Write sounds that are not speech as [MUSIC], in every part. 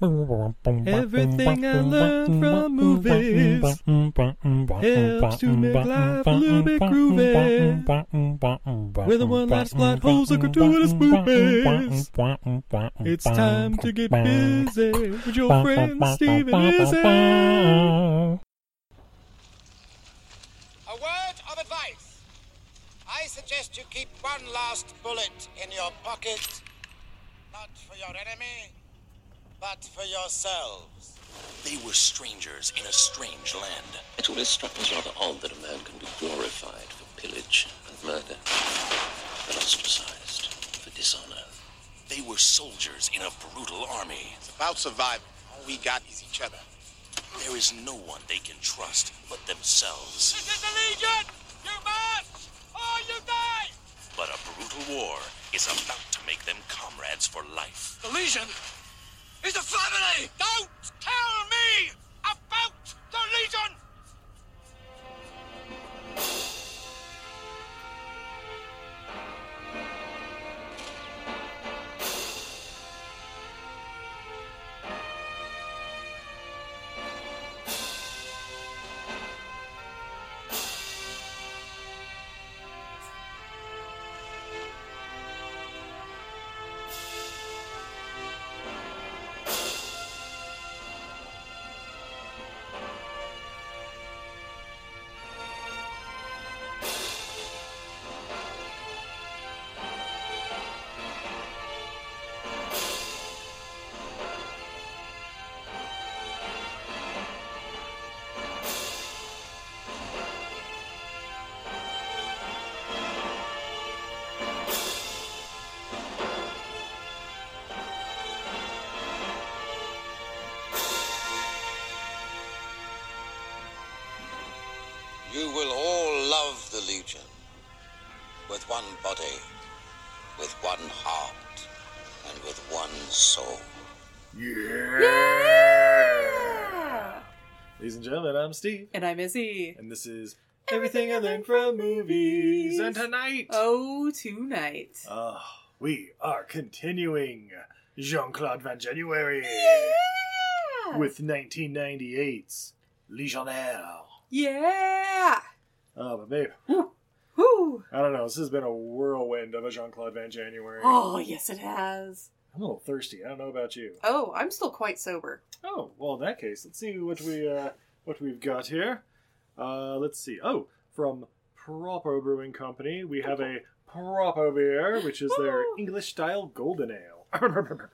Everything I learned from movies helps to make life a little bit groovy. A one last plot holes of gratuitous movies. It's time to get busy with your friend Steve and Izzy. A word of advice. I suggest you keep one last bullet in your pocket. Not for your enemy, but for yourselves. They were strangers in a strange land. It always struck me as rather odd that a man can be glorified for pillage and murder, and ostracized for dishonor. They were soldiers in a brutal army. It's about survival. All we got is each other. There is no one they can trust but themselves. This is the Legion! You must! Or you die! But a brutal war is about to make them comrades for life. The Legion is a family! Don't tell me about the Legion! I'm Steve. And I'm Izzy. And this is Everything I Learned from Movies. And tonight, Oh, tonight. uh, we are continuing Jean Claude Van January with 1998's Legionnaire. Yeah. Oh, but babe, Whew. I don't know. This has been a whirlwind of a Jean Claude Van January. Oh, yes, it has. I'm a little thirsty. I don't know about you. Oh, I'm still quite sober. Oh, well, in that case, let's see what we uh, what we've got here. Uh, let's see. Oh, from Proper Brewing Company, we have a Proper beer, which is their English style golden ale. [LAUGHS]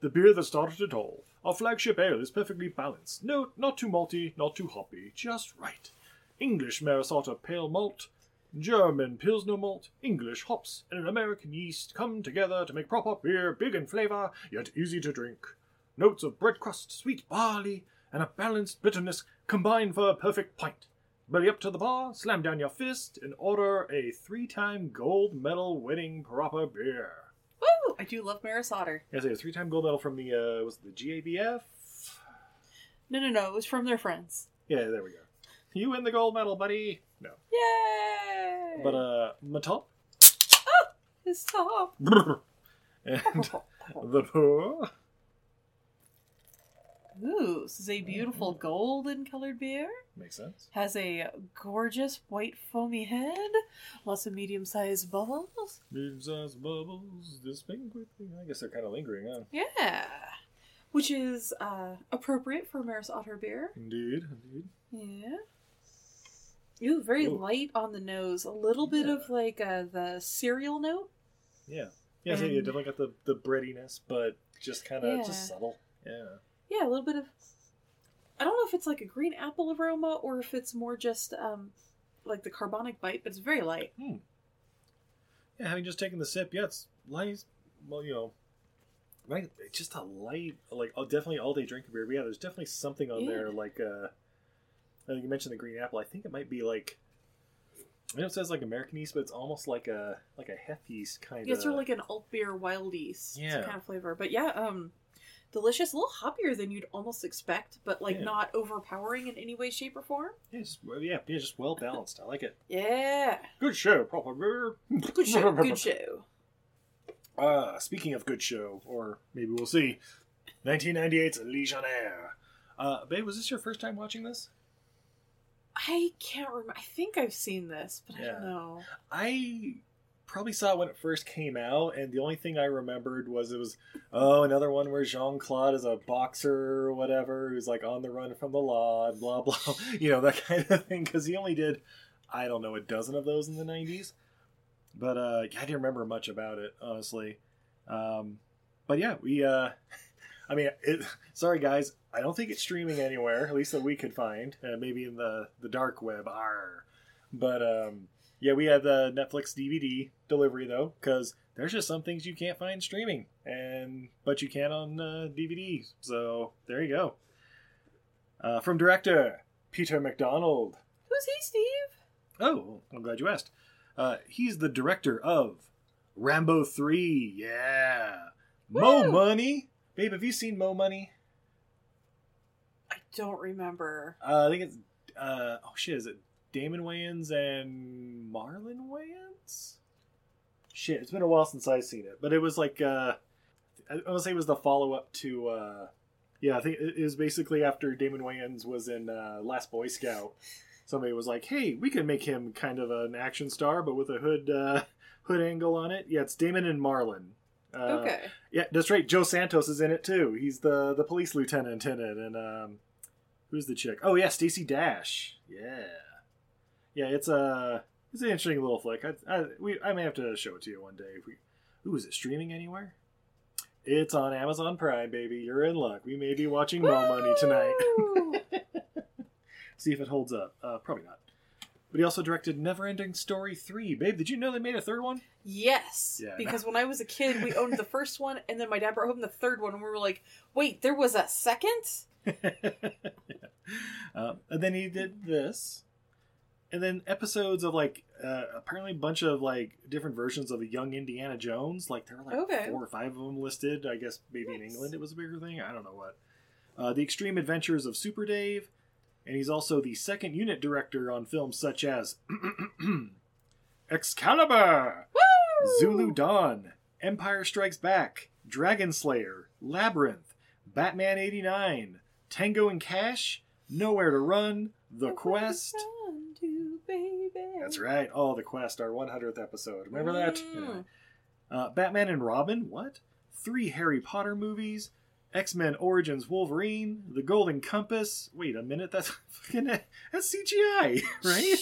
the beer that started it all. Our flagship ale is perfectly balanced. No, not too malty, not too hoppy, just right. English Maris Otter pale malt, German Pilsner malt, English hops, and an American yeast come together to make proper beer big in flavor, yet easy to drink. Notes of bread crust, sweet barley, and a balanced bitterness combine for a perfect pint. Belly up to the bar, slam down your fist, and order a three-time gold medal winning proper beer. Woo! I do love Maris Otter. Yes, a three-time gold medal from the uh, was it the GABF? No, no, no. It was from their friends. Yeah, there we go. You win the gold medal, buddy. No, Yay! but uh, Matop his top. and [LAUGHS] The poor. Ooh, this is a beautiful golden colored beer. Makes sense. Has a gorgeous white foamy head, lots of medium sized bubbles. Medium-sized bubbles dipping quickly. I guess they're kind of lingering, huh? Yeah. Which is uh, appropriate for Maris Otter beer. Indeed, indeed. Yeah. Ooh, very Ooh. light on the nose. A little bit Yeah. of like uh, the cereal note. Yeah. Yeah, so you definitely got the, the breadiness, but just kind of Yeah. just subtle. Yeah. Yeah, a little bit of. I don't know if it's like a green apple aroma or if it's more just um, like the carbonic bite, but it's very light. Yeah, having just taken the sip, yeah, it's light. Well, you know, right? It's just a light, like oh, definitely all day drinking beer. But yeah, there's definitely something on Yeah. there. Like, uh, I think you mentioned the green apple. I think it might be like. I know it says like American yeast, but it's almost like a like a hef yeast kind Yeah, of. it's sort of like an alt beer wild yeast Yeah. kind of flavor. But yeah, um, delicious, a little hoppier than you'd almost expect, but like Yeah. not overpowering in any way, shape, or form. yeah, well, yeah, yeah, just well balanced. I like it. Yeah, Good show, proper good show, good [LAUGHS] show. Uh, speaking of good show, or maybe we'll see. 1998's Legionnaire. Uh, babe, was this your first time watching this? I can't remember. I think I've seen this, but I don't know. I probably saw it when it first came out, and the only thing I remembered was it was oh another one where Jean Claude is a boxer or whatever who's like on the run from the law, and blah blah, [LAUGHS] you know that [LAUGHS] kind of thing. Because he only did I don't know a dozen of those in the '90s, but uh, I didn't remember much about it honestly. Um, but yeah, we uh, [LAUGHS] I mean, it, sorry guys, I don't think it's streaming anywhere, at least that we could find. Uh, maybe in the the dark web. Arr. But um, yeah, we had the Netflix DVD delivery though, because there's just some things you can't find streaming, and but you can on uh, DVD. So there you go. Uh, from director Peter MacDonald. Who's he, Steve? Oh, I'm glad you asked. Uh, he's the director of Rambo 3. Yeah. Mo Money. Babe, have you seen Mo Money? I don't remember. Uh, I think it's. Uh, oh, shit. Is it Damon Wayans and Marlon Wayans? Shit, it's been a while since I've seen it. But it was like. Uh, I want to say it was the follow up to. Uh, yeah, I think it was basically after Damon Wayans was in uh, Last Boy Scout. Somebody was like, "Hey, we can make him kind of an action star, but with a hood uh, hood angle on it." Yeah, it's Damon and Marlon. Uh, okay. Yeah, that's right. Joe Santos is in it too. He's the the police lieutenant in it, and um, who's the chick? Oh yeah, Stacey Dash. Yeah, yeah. It's a it's an interesting little flick. I I, we, I may have to show it to you one day. If we, ooh, is it streaming anywhere? It's on Amazon Prime, baby. You're in luck. We may be watching Mo Money tonight. [LAUGHS] See if it holds up. Uh, probably not. But he also directed Neverending Story 3. Babe, did you know they made a third one? yes. Yeah, because when I was a kid, we owned the first one, and then my dad brought home the third one, and we were like, wait, there was a second? [LAUGHS] uh, and then he did this, and then episodes of like uh, apparently a bunch of like different versions of the Young Indiana Jones. Like there were like Okay. four or five of them listed. I guess maybe in England it was a bigger thing. I don't know what. Uh, the Extreme Adventures of Super Dave, and he's also the second unit director on films such as [CLEARS THROAT] Excalibur, Woo! Zulu Dawn, Empire Strikes Back, Dragon Slayer, Labyrinth, Batman 89, Tango and Cash, Nowhere to Run, The Quest. To. That's right. Oh, The Quest, our 100th episode. Remember that? Mm. Anyway. Uh, Batman and Robin, what? Three Harry Potter movies, X Men Origins Wolverine, The Golden Compass. Wait a minute, that's [LAUGHS] fucking that's CGI, [LAUGHS] right?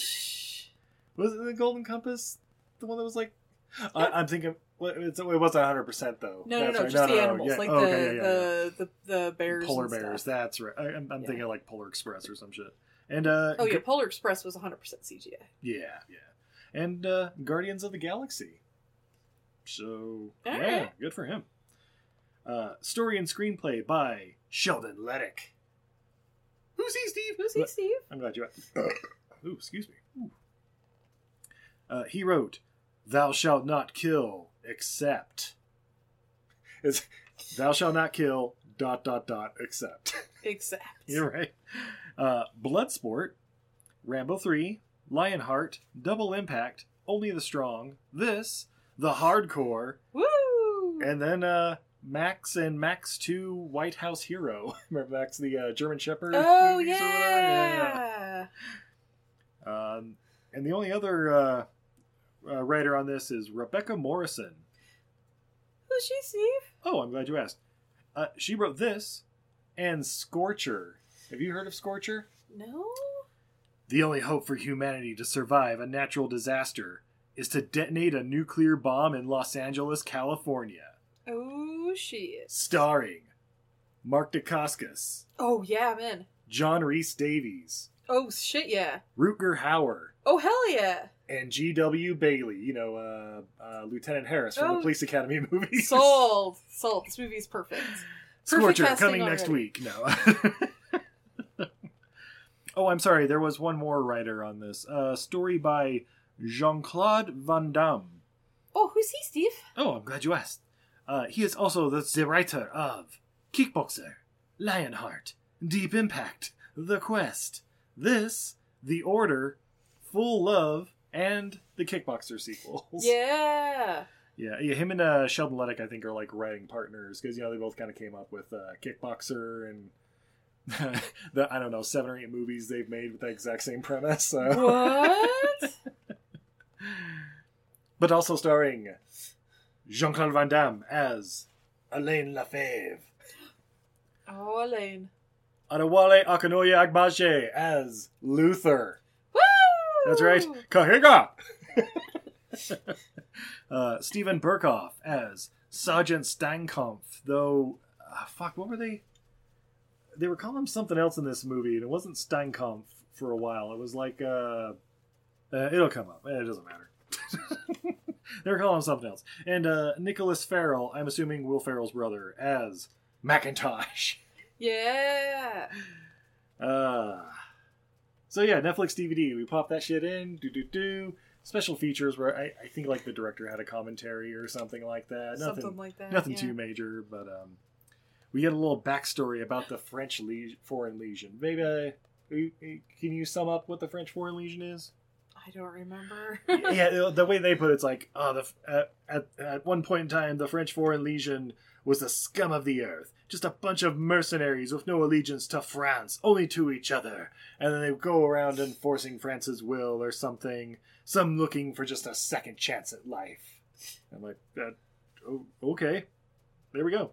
Was it the Golden Compass? The one that was like, I, I'm thinking. Well, it's, it wasn't 100 percent though. No, no, That's no, right. just the no, animals, yeah. like Oh, the, okay, yeah, yeah, yeah. the, the the bears. polar bears. That's right. I, I'm, I'm Yeah. thinking like Polar Express or some shit. And uh, Oh yeah, Gu- Polar Express was 100% CGI. yeah, yeah. And uh, Guardians of the Galaxy. So yeah, Alright. good for him. Uh, story and screenplay by Sheldon Lettich. Who's he, Steve? Who's he, Steve? I'm glad you asked. [COUGHS] Ooh, excuse me. Ooh. Uh, he wrote, "Thou shalt not kill, except." It's "Thou shalt not kill." Dot dot dot. Except. Except. [LAUGHS] You're right. Uh, Bloodsport, Rambo 3, Lionheart, Double Impact, Only the Strong, This, The Hard Corps, Woo! and then uh, Max and Max 2 White House Hero. [LAUGHS] Remember Max, the uh, German Shepherd? Oh movies or whatever? yeah. yeah. Um, and the only other uh, uh, writer on this is Rebecca Morrison. Who's she, Steve? Oh, I'm glad you asked. Uh, she wrote this and Scorcher. Have you heard of Scorcher? No. The only hope for humanity to survive a natural disaster is to detonate a nuclear bomb in Los Angeles, California. Oh shit. Starring Mark Dacascos, Oh yeah, I'm in. John Rhys-Davies, Oh shit, yeah. Rutger Hauer, Oh hell yeah. and G.W. Bailey, you know, uh, uh, Lieutenant Harris from Oh. the Police Academy [LAUGHS] movies. Sold. Sold. This movie's perfect. Perfect Scorcher coming next week. No. [LAUGHS] oh, I'm sorry. There was one more writer on this. Uh, story by Jean Claude Van Damme. Oh, who's he, Steve? Oh, I'm glad you asked. Uh, he is also the, the writer of Kickboxer, Lionheart, Deep Impact, The Quest, This, The Order, Full Love, and the Kickboxer sequels. Yeah. Yeah, yeah, him and uh, Sheldon Lettich, I think, are like writing partners because you know they both kind of came up with uh, Kickboxer and [LAUGHS] the I don't know seven or eight movies they've made with the exact same premise. So. What? [LAUGHS] but also starring Jean Claude Van Damme as Alain Lefebvre, oh, Elaine. Adewale Akinnuoye Agbaje as Luther. Woo! That's right, Kahiga. [LAUGHS] uh, Steven Berkoff as Sergeant Steinkampf, though. Uh, fuck, what were they? They were calling him something else in this movie, and it wasn't Steinkampf for a while. It was like, uh, uh it'll come up. It doesn't matter. [LAUGHS] they were calling him something else. And uh, Nicholas Farrell, I'm assuming Will Ferrell's brother, as Macintosh. [LAUGHS] Yeah. Uh, so yeah, Netflix DVD. We pop that shit in. Do do do. Special features where I, I think like the director had a commentary or something like that. Nothing, Something like that. nothing yeah. too major, but um, we get a little backstory about the French le- Foreign Legion. Maybe uh, can you sum up what the French Foreign Legion is? I don't remember. [LAUGHS] yeah, [LAUGHS] the way they put it, it's like, oh, the at, at at one point in time, the French Foreign Legion was the scum of the earth, just a bunch of mercenaries with no allegiance to France, only to each other, and then they go around enforcing France's will or something. Some looking for just a second chance at life. I'm like, uh, that, oh, okay, there we go.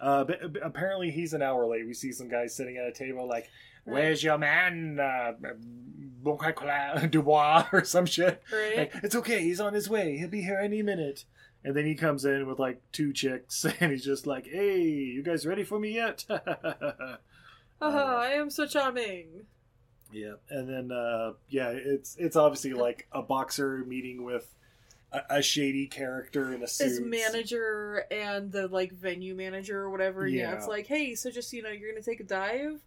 Uh, but but apparently he's an hour late. We see some guys sitting at a table like, "Where's your man, uh, [LAUGHS] Dubois or some shit?" Right? Like, it's okay. He's on his way. He'll be here any minute. And then he comes in with like two chicks, [LAUGHS] and he's just like, "Hey, you guys ready for me yet?" Haha, [LAUGHS] I am so charming. Yeah, and then uh, yeah, it's it's obviously like a boxer meeting with a, a shady character in a suit. His manager and the like venue manager or whatever. Yeah. Yeah. it's like, hey, so just you know, you're gonna take a dive.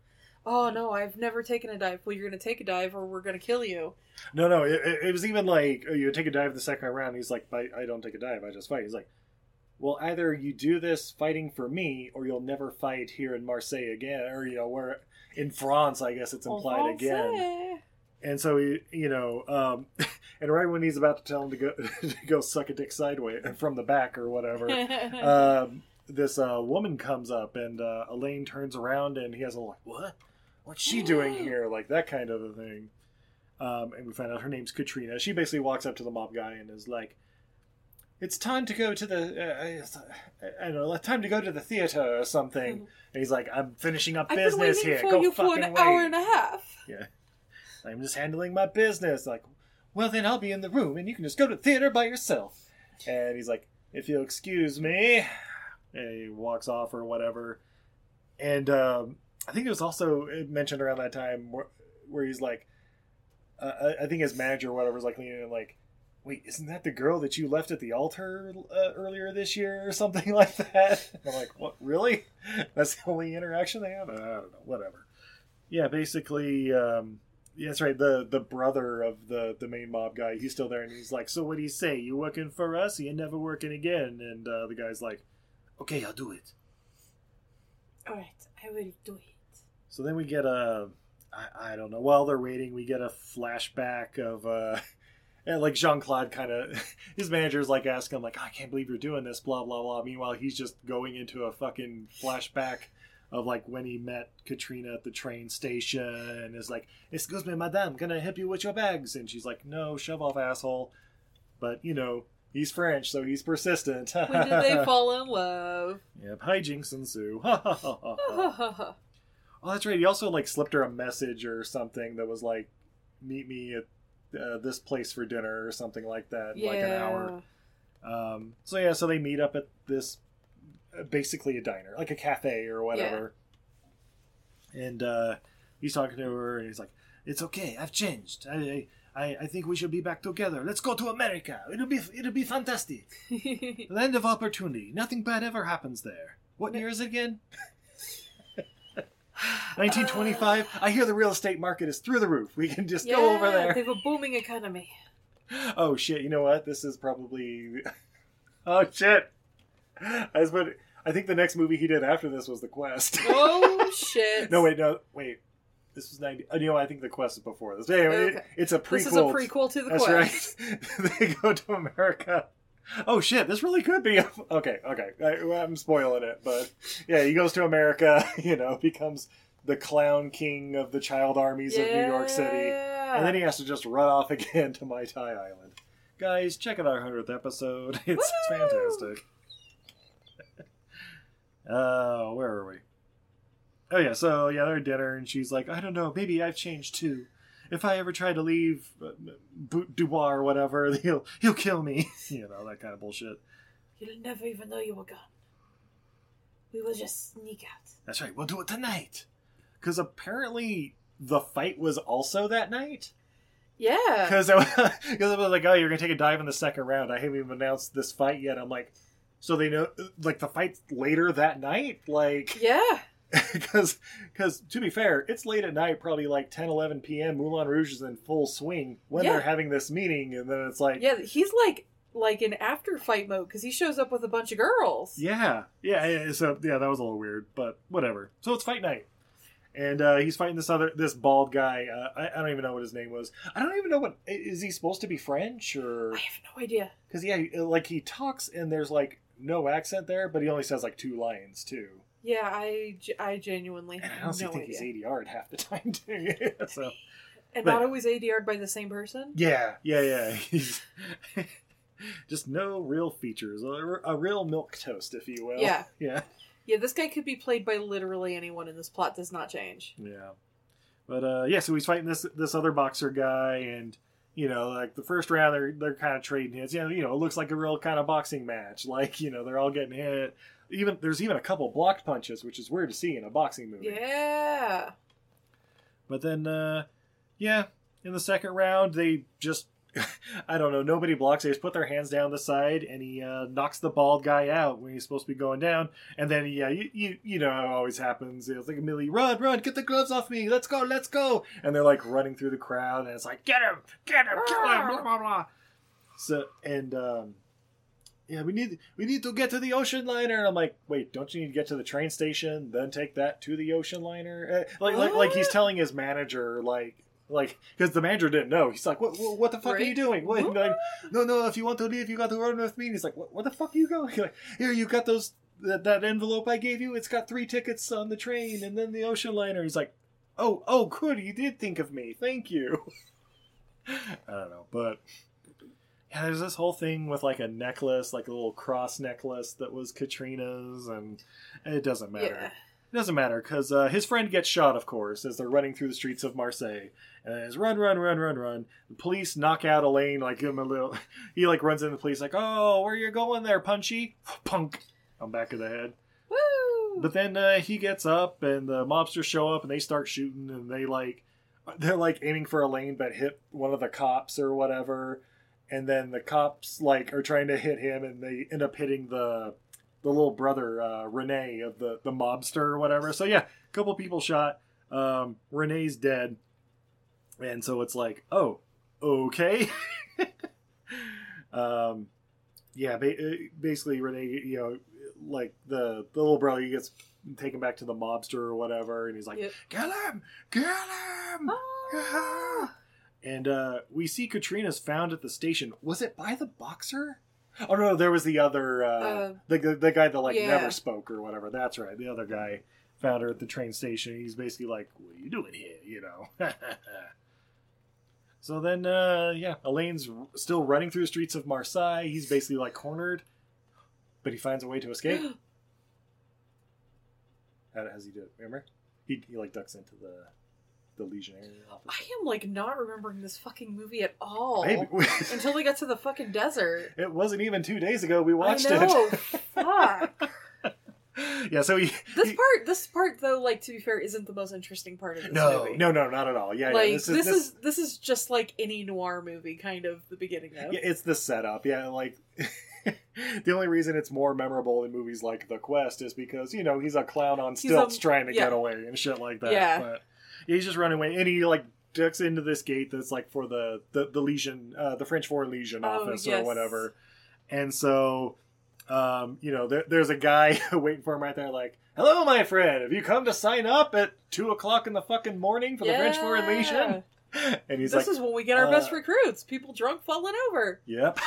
Oh no, I've never taken a dive. Well, you're gonna take a dive, or we're gonna kill you. No, no, it, it was even like oh, you take a dive the second round. He's like, I, I don't take a dive. I just fight. He's like, well, either you do this fighting for me, or you'll never fight here in Marseille again, or you know, where in France, I guess it's implied again. And so he, you know, um, [LAUGHS] and right when he's about to tell him to go [LAUGHS] to go suck a dick sideways [LAUGHS] from the back or whatever, um, this uh, woman comes up and uh, Elaine turns around and he has a like, what? What's she doing here? Like that kind of a thing. Um, and we find out her name's Katrina. She basically walks up to the mob guy and is like, "It's time to go to the, uh, I don't know, time to go to the theater or something." And he's like, "I'm finishing up I've business here. for Go you for fucking an wait." hour and a half. Yeah. I'm just handling my business. Like, well, then I'll be in the room and you can just go to the theater by yourself. And he's like, if you'll excuse me. And he walks off or whatever. And um, I think it was also mentioned around that time where, where he's like, uh, I- think his manager or whatever is like leaning in, like, wait, isn't that the girl that you left at the altar uh, earlier this year or something [LAUGHS] like that? I'm like, what, really? [LAUGHS] That's the only interaction they have? I don't know, whatever. Yeah, basically, um, yeah, that's right. The the brother of the the main mob guy, he's still there, and he's like, "So what do you say? You working for us? You never working again?" And uh, the guy's like, "Okay, I'll do it." All right, I will do it. So then we get a, I, I don't know. While they're waiting, we get a flashback of, uh, [LAUGHS] and like Jean Claude kind of, [LAUGHS] his manager's like asking him like, I can't believe you're doing this, blah blah blah. Meanwhile, he's just going into a fucking flashback of like when he met Katrina at the train station and is like, "Excuse me, madame, can I help you with your bags?" And she's like, "No, shove off, asshole." But you know, he's French, so he's persistent. When did they [LAUGHS] fall in love? Yep, hijinks ensue. [LAUGHS] [LAUGHS] oh, that's right. He also like slipped her a message or something that was like, "Meet me at uh, this place for dinner" or something like that. in Like an hour. Um, so yeah, so they meet up at this basically a diner, like a cafe or whatever. And uh, he's talking to her, and he's like, "It's okay. I've changed. I, I, I think we should be back together. Let's go to America. It'll be, it'll be fantastic. [LAUGHS] Land of opportunity. Nothing bad ever happens there. What year is it again? [LAUGHS] 1925. I hear the real estate market is through the roof. We can just go over there. They have a booming economy. Oh shit! You know what? This is probably. [LAUGHS] Oh shit! I was about. I think the next movie he did after this was The Quest. [LAUGHS] Oh shit! no, wait, no, wait. This was ninety. Oh, you know, I think The Quest is before this. Anyway, it- Okay. it's a prequel. This is a prequel to the That's quest. right. [LAUGHS] they go to America. Oh shit! This really could be. A, okay, okay. I, I'm spoiling it, but yeah, he goes to America. [LAUGHS] You know, becomes the clown king of the child armies of New York City. And then he has to just run off again to Mai Tai Island. Guys, check out our 100th episode. It's fantastic. Oh, where are we? Oh, yeah, so, yeah, they're at dinner, and she's like, I don't know, maybe I've changed too. If I ever try to leave uh, Bu- Dubois or whatever, [LAUGHS] he'll, he'll kill me. [LAUGHS] you know, that kind of bullshit. You'll never even know you were gone. We will just sneak out. That's right, we'll do it tonight. Because apparently the fight was also that night. Yeah. Because I, because [LAUGHS] I was like, oh, you're gonna take a dive in the second round. I haven't even announced this fight yet. I'm like, so they know, like the fight's later that night, like, [LAUGHS] Yeah. because because to be fair, it's late at night, probably like 10, 11 p.m. Moulin Rouge is in full swing when Yeah. they're having this meeting, and then it's like, Yeah. He's like like in after fight mode because he shows up with a bunch of girls. Yeah, yeah, yeah. So yeah, that was a little weird, but whatever. So it's fight night, and uh, he's fighting this other this bald guy. Uh, I, I don't even know what his name was. I don't even know what is he supposed to be French or I have no idea. because yeah, like he talks and there's like no accent there, but he only says like two lines too. Yeah, I, I genuinely And I have honestly no think idea. he's ADR'd half the [LAUGHS] time too. [LAUGHS] so and but- not always ADR'd by the same person. yeah, yeah, yeah. [LAUGHS] Just no real features, a, a real milk toast, if you will. Yeah. yeah. Yeah, this guy could be played by literally anyone, and this plot does not change. Yeah, but uh, yeah. So he's fighting this this other boxer guy, and you know, like the first round, they're they're kind of trading hits. You know, you know, it looks like a real kind of boxing match. [LAUGHS] Like you know, they're all getting hit. Even there's even a couple blocked punches, which is weird to see in a boxing movie. Yeah. But then, uh, yeah, in the second round, they just. [LAUGHS] I don't know. Nobody blocks. They just put their hands down the side, and he uh, knocks the bald guy out when he's supposed to be going down. And then, yeah, you you, you know how it always happens. It's like Millie, run, run, get the gloves off me. Let's go, let's go. And they're like running through the crowd, and it's like, get him, get him, kill him, blah blah blah. So and um, yeah, we need we need to get to the ocean liner. And I'm like, wait, don't you need to get to the train station, then take that to the ocean liner? Uh, like like like he's telling his manager like. Like, because the manager didn't know. He's like, "What? What, what the fuck are you doing? What? [LAUGHS] What? Like, no, no. If you want to leave, you got to run with me." And he's like, "What? What the fuck are you going? [LAUGHS] Like, Here, you got those that, that envelope I gave you. It's got three tickets on the train, and then the ocean liner." He's like, "Oh, oh, good. You did think of me. Thank you." [LAUGHS] I don't know, but yeah, there's this whole thing with like a necklace, like a little cross necklace that was Katrina's, and it doesn't matter. Yeah. It doesn't matter because uh, his friend gets shot, of course, as they're running through the streets of Marseille. And it's run, run, run, run, run. The police knock out Elaine, like give him a little. [LAUGHS] He like runs into the police, like, "Oh, where you going there, Punchy?" [LAUGHS] Punk on back of the head. Woo! But then uh, he gets up, and the mobsters show up, and they start shooting, and they like [LAUGHS] they're like aiming for Elaine, but hit one of the cops or whatever. and then the cops like are trying to hit him, and they end up hitting the the little brother uh, Renee of the the mobster or whatever. So yeah, a couple people shot. Um, Renee's dead, and so it's like, oh, okay. [LAUGHS] um, yeah, ba- uh, basically Renee, you know, like the the little brother he gets taken back to the mobster or whatever, and he's like, Yep. kill him, kill him. Ah! And uh, we see Katrina's found at the station. Was it by the boxer? Oh no, there was the other uh, Uh, the, the the guy that like yeah. never spoke or whatever. That's right. The other guy found her at the train station. He's basically like, "What are you doing here?" You know. [LAUGHS] so then, uh, yeah, Elaine's still running through the streets of Marseille. He's basically like cornered, but he finds a way to escape. [GASPS] How does he do it? Remember? He, he like ducks into the the Legionnaire. I am like not remembering this fucking movie at all [LAUGHS] until we got to the fucking desert. it wasn't even two days ago we watched it. [LAUGHS] Fuck. yeah, so he This he- part, this part though, like to be fair, isn't the most interesting part of this no, movie. no, no, no, not at all. Yeah, like yeah, this, is, this is just like any noir movie, kind of the beginning of. yeah, it's the setup. Yeah, like [LAUGHS] the only reason it's more memorable in movies like The Quest is because you know he's a clown on stilts a- trying to yeah. get away and shit like that. Yeah. but he's just running away, and he like ducks into this gate that's like for the the, the Legion, uh, the French Foreign Legion Oh, office or whatever, and so. Um, you know, there, there's a guy [LAUGHS] waiting for him right there, like, "Hello, my friend. Have you come to sign up at two o'clock in the fucking morning for the French Foreign Legion?" [LAUGHS] And he's this like, is when we get our best uh, recruits. People drunk falling over. "Yep,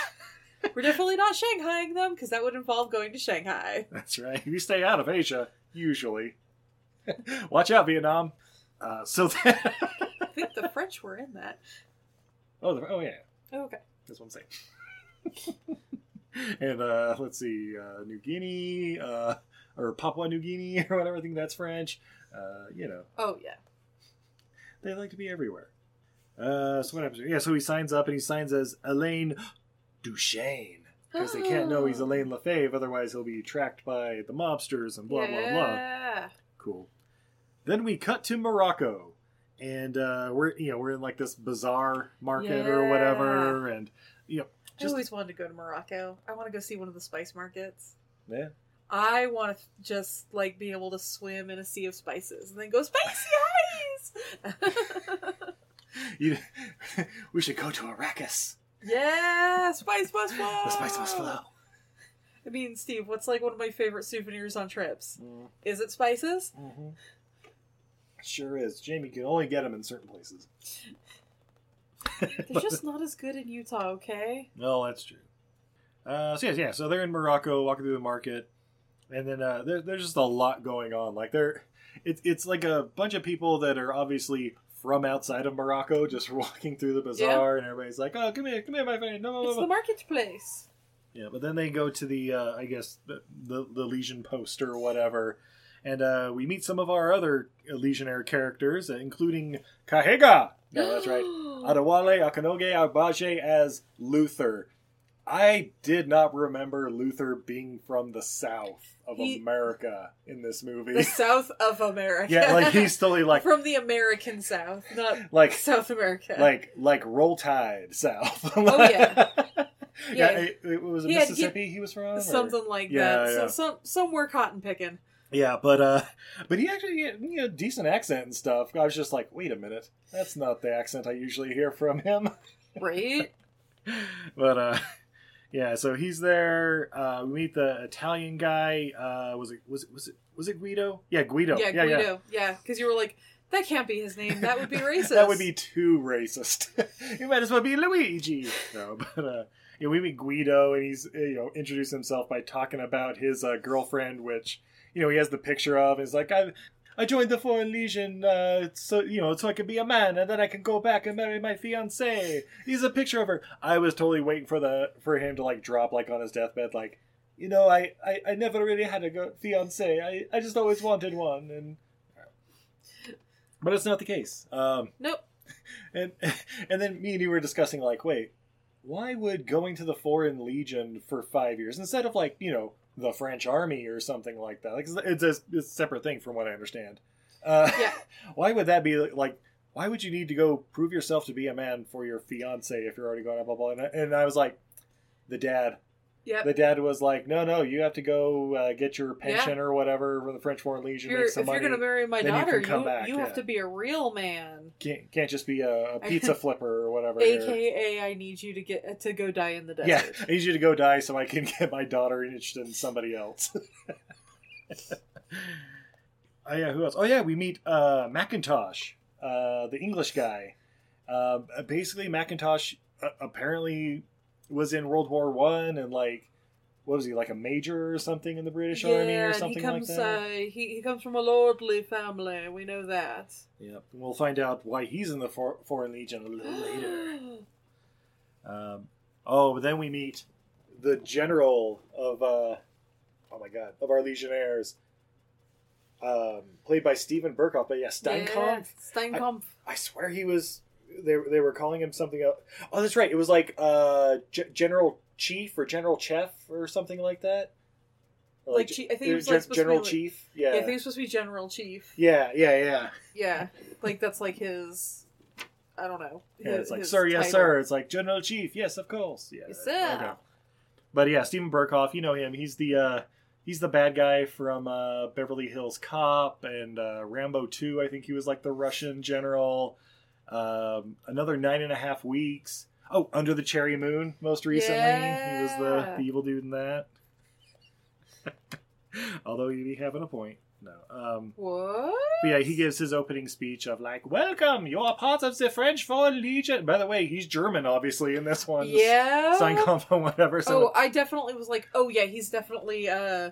[LAUGHS] We're definitely not Shanghaiing them because that would involve going to Shanghai. That's right. You stay out of Asia, usually. Watch out, Vietnam. Uh, so [LAUGHS] then... I think the French were in that. oh, the, oh yeah, Oh, okay. that's what I'm saying. [LAUGHS] and uh, let's see, uh, New Guinea, uh, or Papua New Guinea, [LAUGHS] or whatever. I think that's French. Uh, you know, Oh yeah. they like to be everywhere. Uh, so what happens? Yeah, so he signs up, and he signs as Elaine Duchesne. Because they can't know he's [GASPS] Elaine Lefebvre, otherwise he'll be tracked by the mobsters and blah blah blah. yeah. Cool. Then we cut to Morocco, and uh, we're you know we're in like this bazaar market or whatever, and you know I always wanted to go to Morocco. I want to go see one of the spice markets. yeah. I want to just like be able to swim in a sea of spices and then go spicy [LAUGHS] eyes. [LAUGHS] You, [LAUGHS] we should go to Arrakis. yeah, spice must flow. The spice must flow. I mean, Steve, what's like one of my favorite souvenirs on trips? Mm, Is it spices? hmm Sure is. Jamie can only get them in certain places. They're just not as good in Utah, okay? [LAUGHS] No, that's true. Uh, so yeah, yeah, so they're in Morocco, walking through the market, and then uh, there, there's just a lot going on. Like they're, it's it's like a bunch of people that are obviously from outside of Morocco, [LAUGHS] just walking through the bazaar, and everybody's like, "Oh, come here, come here, my friend." No, no, It's the marketplace. Yeah, but then they go to the, uh, I guess, the, the the Legion post or whatever, and uh, we meet some of our other Legionnaire characters, uh, including Kahega. No, [GASPS] that's right. Adewale Akinnuoye Agbaje as Luther. I did not remember Luther being from the south of He- America in this movie. the South of America. yeah, like he's totally like from the American South, not like South America. like like Roll Tide South. Oh, yeah. [LAUGHS] yeah. Yeah. It, it was He had- he- Mississippi. He, was from or- something like Yeah, that. yeah. So, some somewhere cotton picking. Yeah, but uh, [LAUGHS] but he actually had you know, decent accent and stuff. I was just like, wait a minute, that's not the accent I usually hear from him. [LAUGHS] Right? but uh, [LAUGHS] yeah, so he's there. Uh, we meet the Italian guy. Uh, was it was it was it was it Guido? Yeah, Guido. yeah, yeah, yeah. Guido. Yeah, because you were like, that can't be his name. That would be racist. that would be too racist. you might as well be Luigi. No, but uh, yeah, we meet Guido, and he's you know introduced himself by talking about his uh, girlfriend, which you know he has the picture of. He's like, I I joined the Foreign Legion, uh, so you know, so I can be a man, and then I can go back and marry my fiancee. He's a picture of her. I was totally waiting for the for him to like drop like on his deathbed, like. You know, I, I, I never really had a go- fiance. I, I just always wanted one, and but it's not the case. Um, Nope. [LAUGHS] and [LAUGHS] and then me and you were discussing like, wait, why would going to the Foreign Legion for five years instead of like you know the French Army or something like that? Like it's a, it's a separate thing from what I understand. Uh, Yeah. [LAUGHS] why would that be like why would you need to go prove yourself to be a man for your fiance if you're already going to blah blah? And I, and I was like, the dad. Yep. The dad was like, no, no, you have to go uh, get your pension Yeah. or whatever from the French Foreign Legion. Make some if you're gonna marry my you daughter, come you, back, you yeah. have to be a real man. can't, can't just be a, a [LAUGHS] pizza flipper or whatever. AKA, I need you to get to go die in the desert. Yeah, I need you to go die so I can get my daughter interested in somebody else. [LAUGHS] oh yeah, who else? Oh yeah, we meet uh, Macintosh, uh, the English guy. Uh, basically, Macintosh uh, apparently was in World War One and like, what was he like a major or something in the British yeah, Army or and something he comes. like that? Uh, he he comes from a lordly family. We know that. Yep, we'll find out why he's in the for- Foreign Legion a little [GASPS] later. Um, oh, but then we meet the general of uh, oh my god of our Legionnaires, um, played by Steven Berkoff. But yeah, Steinkampf. Yeah, Steinkampf. I swear he was. They they were calling him something else. Oh, that's right. It was like uh, G- General Chief or General Chef or something like that. Or Like, G- I think it was, like, General like- Chief. Yeah. Yeah. I think it's supposed to be General Chief. yeah, yeah, yeah. Yeah, like that's like his. I don't know. Yeah, it's like, his sir, yes, sir. It's like General Chief, yes, of course. Yeah, Yes, sir. okay. But yeah, Steven Berkoff, you know him. He's the uh, he's the bad guy from uh, Beverly Hills Cop and uh, Rambo Two. I think he was like the Russian general. Um, another nine and a half weeks. Oh, Under the Cherry Moon, most recently, he was the, the evil dude in that. [LAUGHS] Although he'd be having a point. No. Um, What? but yeah, he gives his opening speech of like, "Welcome, you're part of the French Foreign Legion." By the way, he's German, obviously, in this one. Yeah. Steinkampf or whatever. So Oh, I definitely was like, oh yeah, he's definitely uh,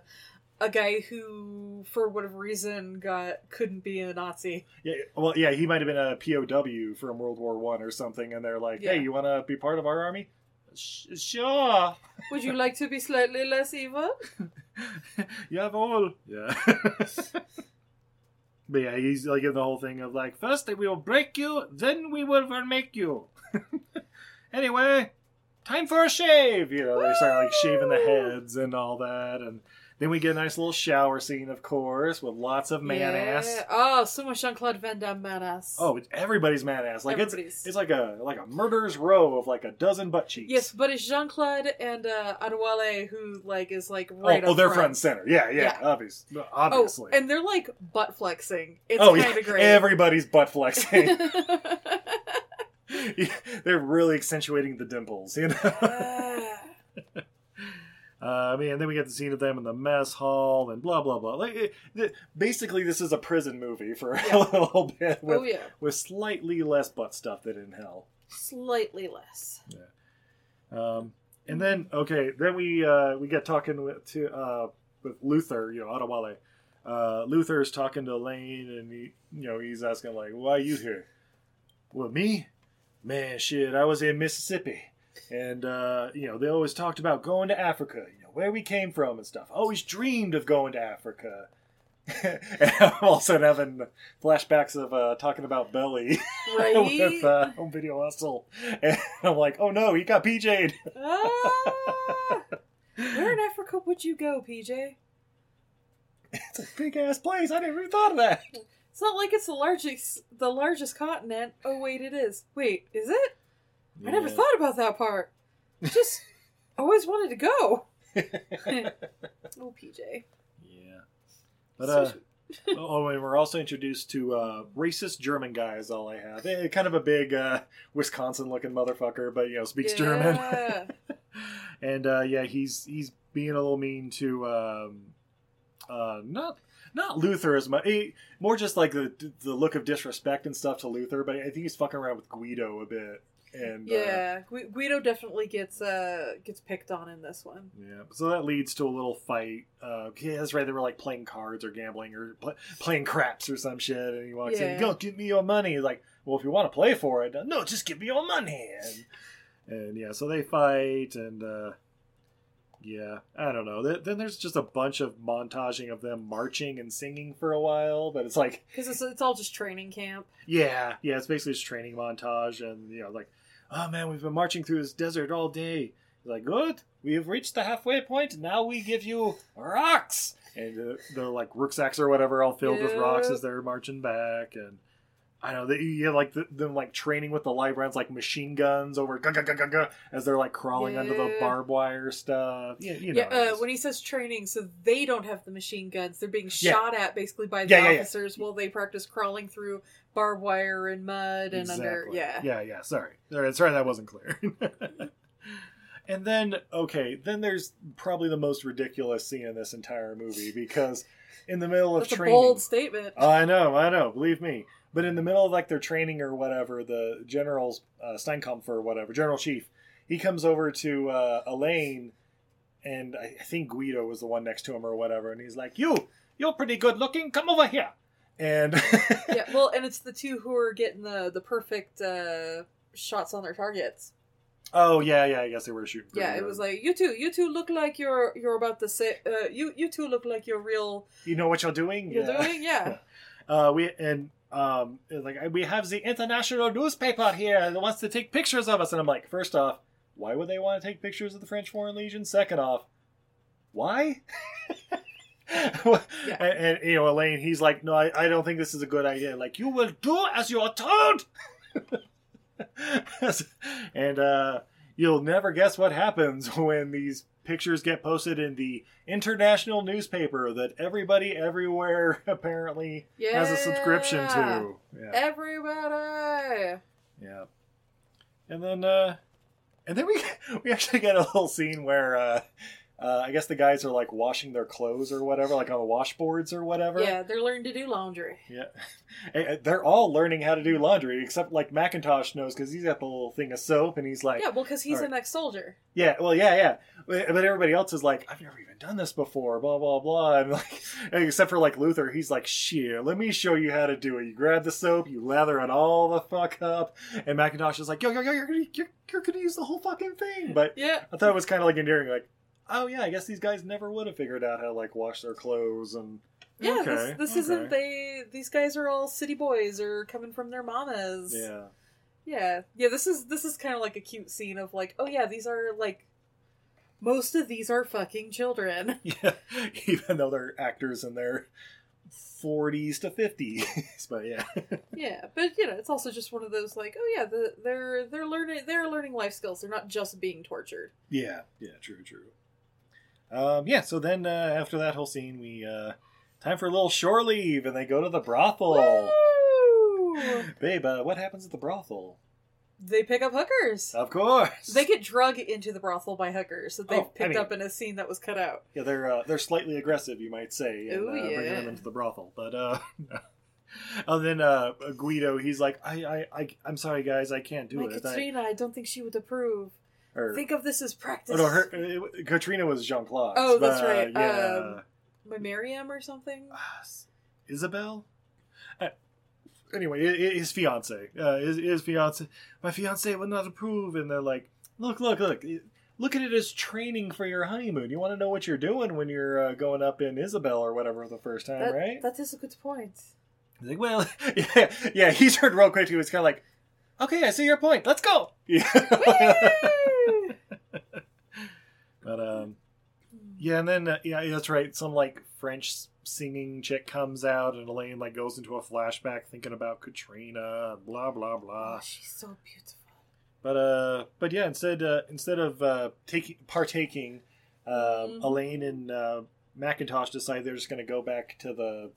a guy who, for whatever reason, got couldn't be a Nazi. yeah, well, yeah, he might have been a POW from World War One or something, and they're like, Yeah. "Hey, you want to be part of our army?" Sh- sure. [LAUGHS] Would you like to be slightly less evil? Jawohl. [LAUGHS] Yeah. [LAUGHS] but yeah, he's like in the whole thing of like, first we will break you, then we will make you. anyway, time for a shave. You know, they start like shaving the heads and all that, and then we get a nice little shower scene, of course, with lots of man yeah. ass. Oh, so much Jean Claude Van Damme man ass. Oh, it's everybody's man ass. Like it's Everybody's. it's like a like a murderer's row of like a dozen butt cheeks. Yes, but it's Jean Claude and uh, Adewale who like is like Oh, right. oh, up they're front. and center. Yeah, yeah, Yeah. obvious, Oh, obviously. and they're like butt flexing. It's oh kind yeah, of great. everybody's butt flexing. [LAUGHS] [LAUGHS] They're really accentuating the dimples, you know. [LAUGHS] Uh, I mean, and then we get the scene of them in the mess hall and blah blah blah. Like, it, th- basically, this is a prison movie for [LAUGHS] a little bit with, oh yeah, with slightly less butt stuff than in Hell. slightly less. Um, and then okay, then we uh, we get talking with to uh, with Luther, you know, Adewale. Uh, Luther's talking to Lane, and he, you know, he's asking like, "Why are you here?" Well, me, man, shit, I was in Mississippi, and uh, you know, they always talked about going to Africa, you know, where we came from and stuff. Always dreamed of going to Africa. [LAUGHS] and I'm also having flashbacks of uh, talking about Belly [LAUGHS] Right? with uh, Home Video Hustle, and I'm like, oh no, he got PJ'd. Ah! Where in Africa would you go, PJ? It's a big ass place. I never even thought of that. It's not like it's the largest the largest continent. Oh wait, it is. Wait, is it? I never thought about that part. Just [LAUGHS] always wanted to go. [LAUGHS] oh, PJ. Yeah. But So- uh, oh, and we're also introduced to uh, racist German guy. Is all I have. Eh, kind of a big uh, Wisconsin-looking motherfucker, but you know speaks German. [LAUGHS] And uh, yeah, he's he's being a little mean to um, uh, not not Luther as much, eh, more just like the the look of disrespect and stuff to Luther. But I think he's fucking around with Guido a bit. And uh, Yeah, Gu- Guido definitely gets uh gets picked on in this one. Yeah, so that leads to a little fight. Uh, yeah, that's right. They were like playing cards or gambling or pl- playing craps or some shit. And he walks Yeah. in, "Go, give me your money." He's like, "Well, if you want to play for it, no, just give me your money." And, and yeah, so they fight, and uh, yeah, I don't know. Then there's just a bunch of montaging of them marching and singing for a while, but it's like, [LAUGHS] Because it's, it's all just training camp. yeah, yeah, it's basically just training montage, and you know, like, oh man, we've been marching through this desert all day. He's like, good, we have reached the halfway point. Now we give you rocks, and uh, they're like rucksacks or whatever, all filled with rocks as they're marching back, and I know that you like the, them like training with the live rounds, like machine guns over as they're like crawling under the barbed wire stuff. Yeah, you know. yeah, uh, when he says training, so they don't have the machine guns. They're being Yeah. shot at basically by the Yeah, yeah, yeah. officers while they practice crawling through barbed wire and mud and under. Yeah. Yeah, yeah. Sorry. Sorry, sorry that wasn't clear. [LAUGHS] and then, okay, then there's probably the most ridiculous scene in this entire movie [LAUGHS] because in the middle of That's a training. bold statement. I know, I know, believe me. But in the middle of like their training or whatever, the general's uh, Steinkampfer or whatever, general chief, he comes over to uh, Elaine, and I, I think Guido was the one next to him or whatever, and he's like, "You, you're pretty good looking. Come over here." And yeah, [LAUGHS] well, and it's the two who are getting the the perfect uh, shots on their targets. oh yeah, yeah, I guess they were shooting. Yeah, it good. was like you two, you two look like you're you're about to say, uh, you you two look like you're real. you know what you're doing. You're Yeah. doing, yeah. [LAUGHS] Uh, we and um, like we have the international newspaper here that wants to take pictures of us, and I'm like, first off, why would they want to take pictures of the French Foreign Legion? Second off, why? [LAUGHS] [LAUGHS] and, and, you know, Alain, he's like, no, I, I don't think this is a good idea. Like, you will do as you are told. [LAUGHS] and uh, you'll never guess what happens [LAUGHS] when these pictures get posted in the international newspaper that everybody everywhere apparently has a subscription to. Yeah. Everybody. Yeah. And then uh and then we we actually get a little scene where uh uh, I guess the guys are like washing their clothes or whatever, like on the washboards or whatever. Yeah, they're learning to do laundry. Yeah. [LAUGHS] Eh, They're all learning how to do laundry, except like Macintosh knows because he's got the little thing of soap and he's like, Yeah, well, because he's right. an ex-soldier. yeah, well, yeah, yeah. But everybody else is like, I've never even done this before, blah, blah, blah. And like, [LAUGHS] except for like Luther, he's like, shit, let me show you how to do it. You grab the soap, you lather it all the fuck up. And Macintosh is like, yo, yo, yo, you're gonna, you're, you're gonna use the whole fucking thing. But Yeah. I thought it was kind of like endearing, like, oh yeah, I guess these guys never would have figured out how to like wash their clothes and. Yeah, okay, this, this okay. isn't they. These guys are all city boys or coming from their mamas. Yeah. yeah, yeah. This is this is kind of like a cute scene of like, oh yeah, these are like, most of these are fucking children. [LAUGHS] Yeah, even though they're actors in their 40s to 50s. but yeah. [LAUGHS] yeah, but you know, it's also just one of those like, oh yeah, the, they're they're learning they're learning life skills. They're not just being tortured. Yeah, yeah, true, true. Um, yeah, so then uh, after that whole scene, we uh, time for a little shore leave, and they go to the brothel. Woo! Babe, uh, what happens at the brothel? They pick up hookers. Of course, They get drug into the brothel by hookers that they've Oh, I picked mean- up in a scene that was cut out. yeah, they're uh, they're slightly aggressive, you might say, Ooh, uh, bringing yeah. them into the brothel. But uh, [LAUGHS] and then uh, Guido, he's like, I, I, I, I'm sorry, guys, I can't do My it. I, Katrina, I don't think she would approve. Or, Think of this as practice. oh no, her, uh, Katrina was Jean Claude. Oh, that's right. Yeah. Um, My Miriam or something. Isabel. Uh, anyway, his fiance, uh, his, his fiance, my fiance would not approve, and they're like, "Look, look, look, look at it as training for your honeymoon. You want to know what you're doing when you're uh, going up in Isabel or whatever the first time, That, right?" that is a good point. He's like, "Well, [LAUGHS] yeah, yeah." He turned real quick. He was kind of like, "Okay, I see your point. Let's go." [LAUGHS] Yeah. But um, yeah, and then uh, yeah, that's right. Some like French singing chick comes out, and Alain like goes into a flashback thinking about Katrina, blah blah blah. Oh, she's so beautiful. But uh, but yeah, instead uh, instead of uh, taking partaking, um, Mhm. Alain and uh, Macintosh decide they're just going to go back to the,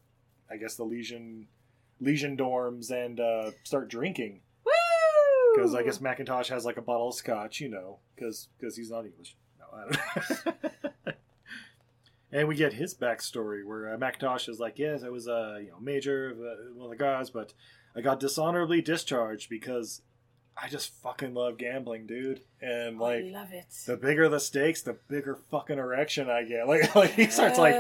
I guess the Legion, Legion dorms and uh, start drinking Woo! because I guess Macintosh has like a bottle of scotch, you know, because because he's not English. No, I don't. and we get his backstory where uh, Macintosh is like, "Yes, I was a uh, you know major of uh, one of the guys, but I got dishonorably discharged because I just fucking love gambling, dude. And like, I love it. the bigger the stakes, the bigger fucking erection I get. [LAUGHS] Like, like he starts like,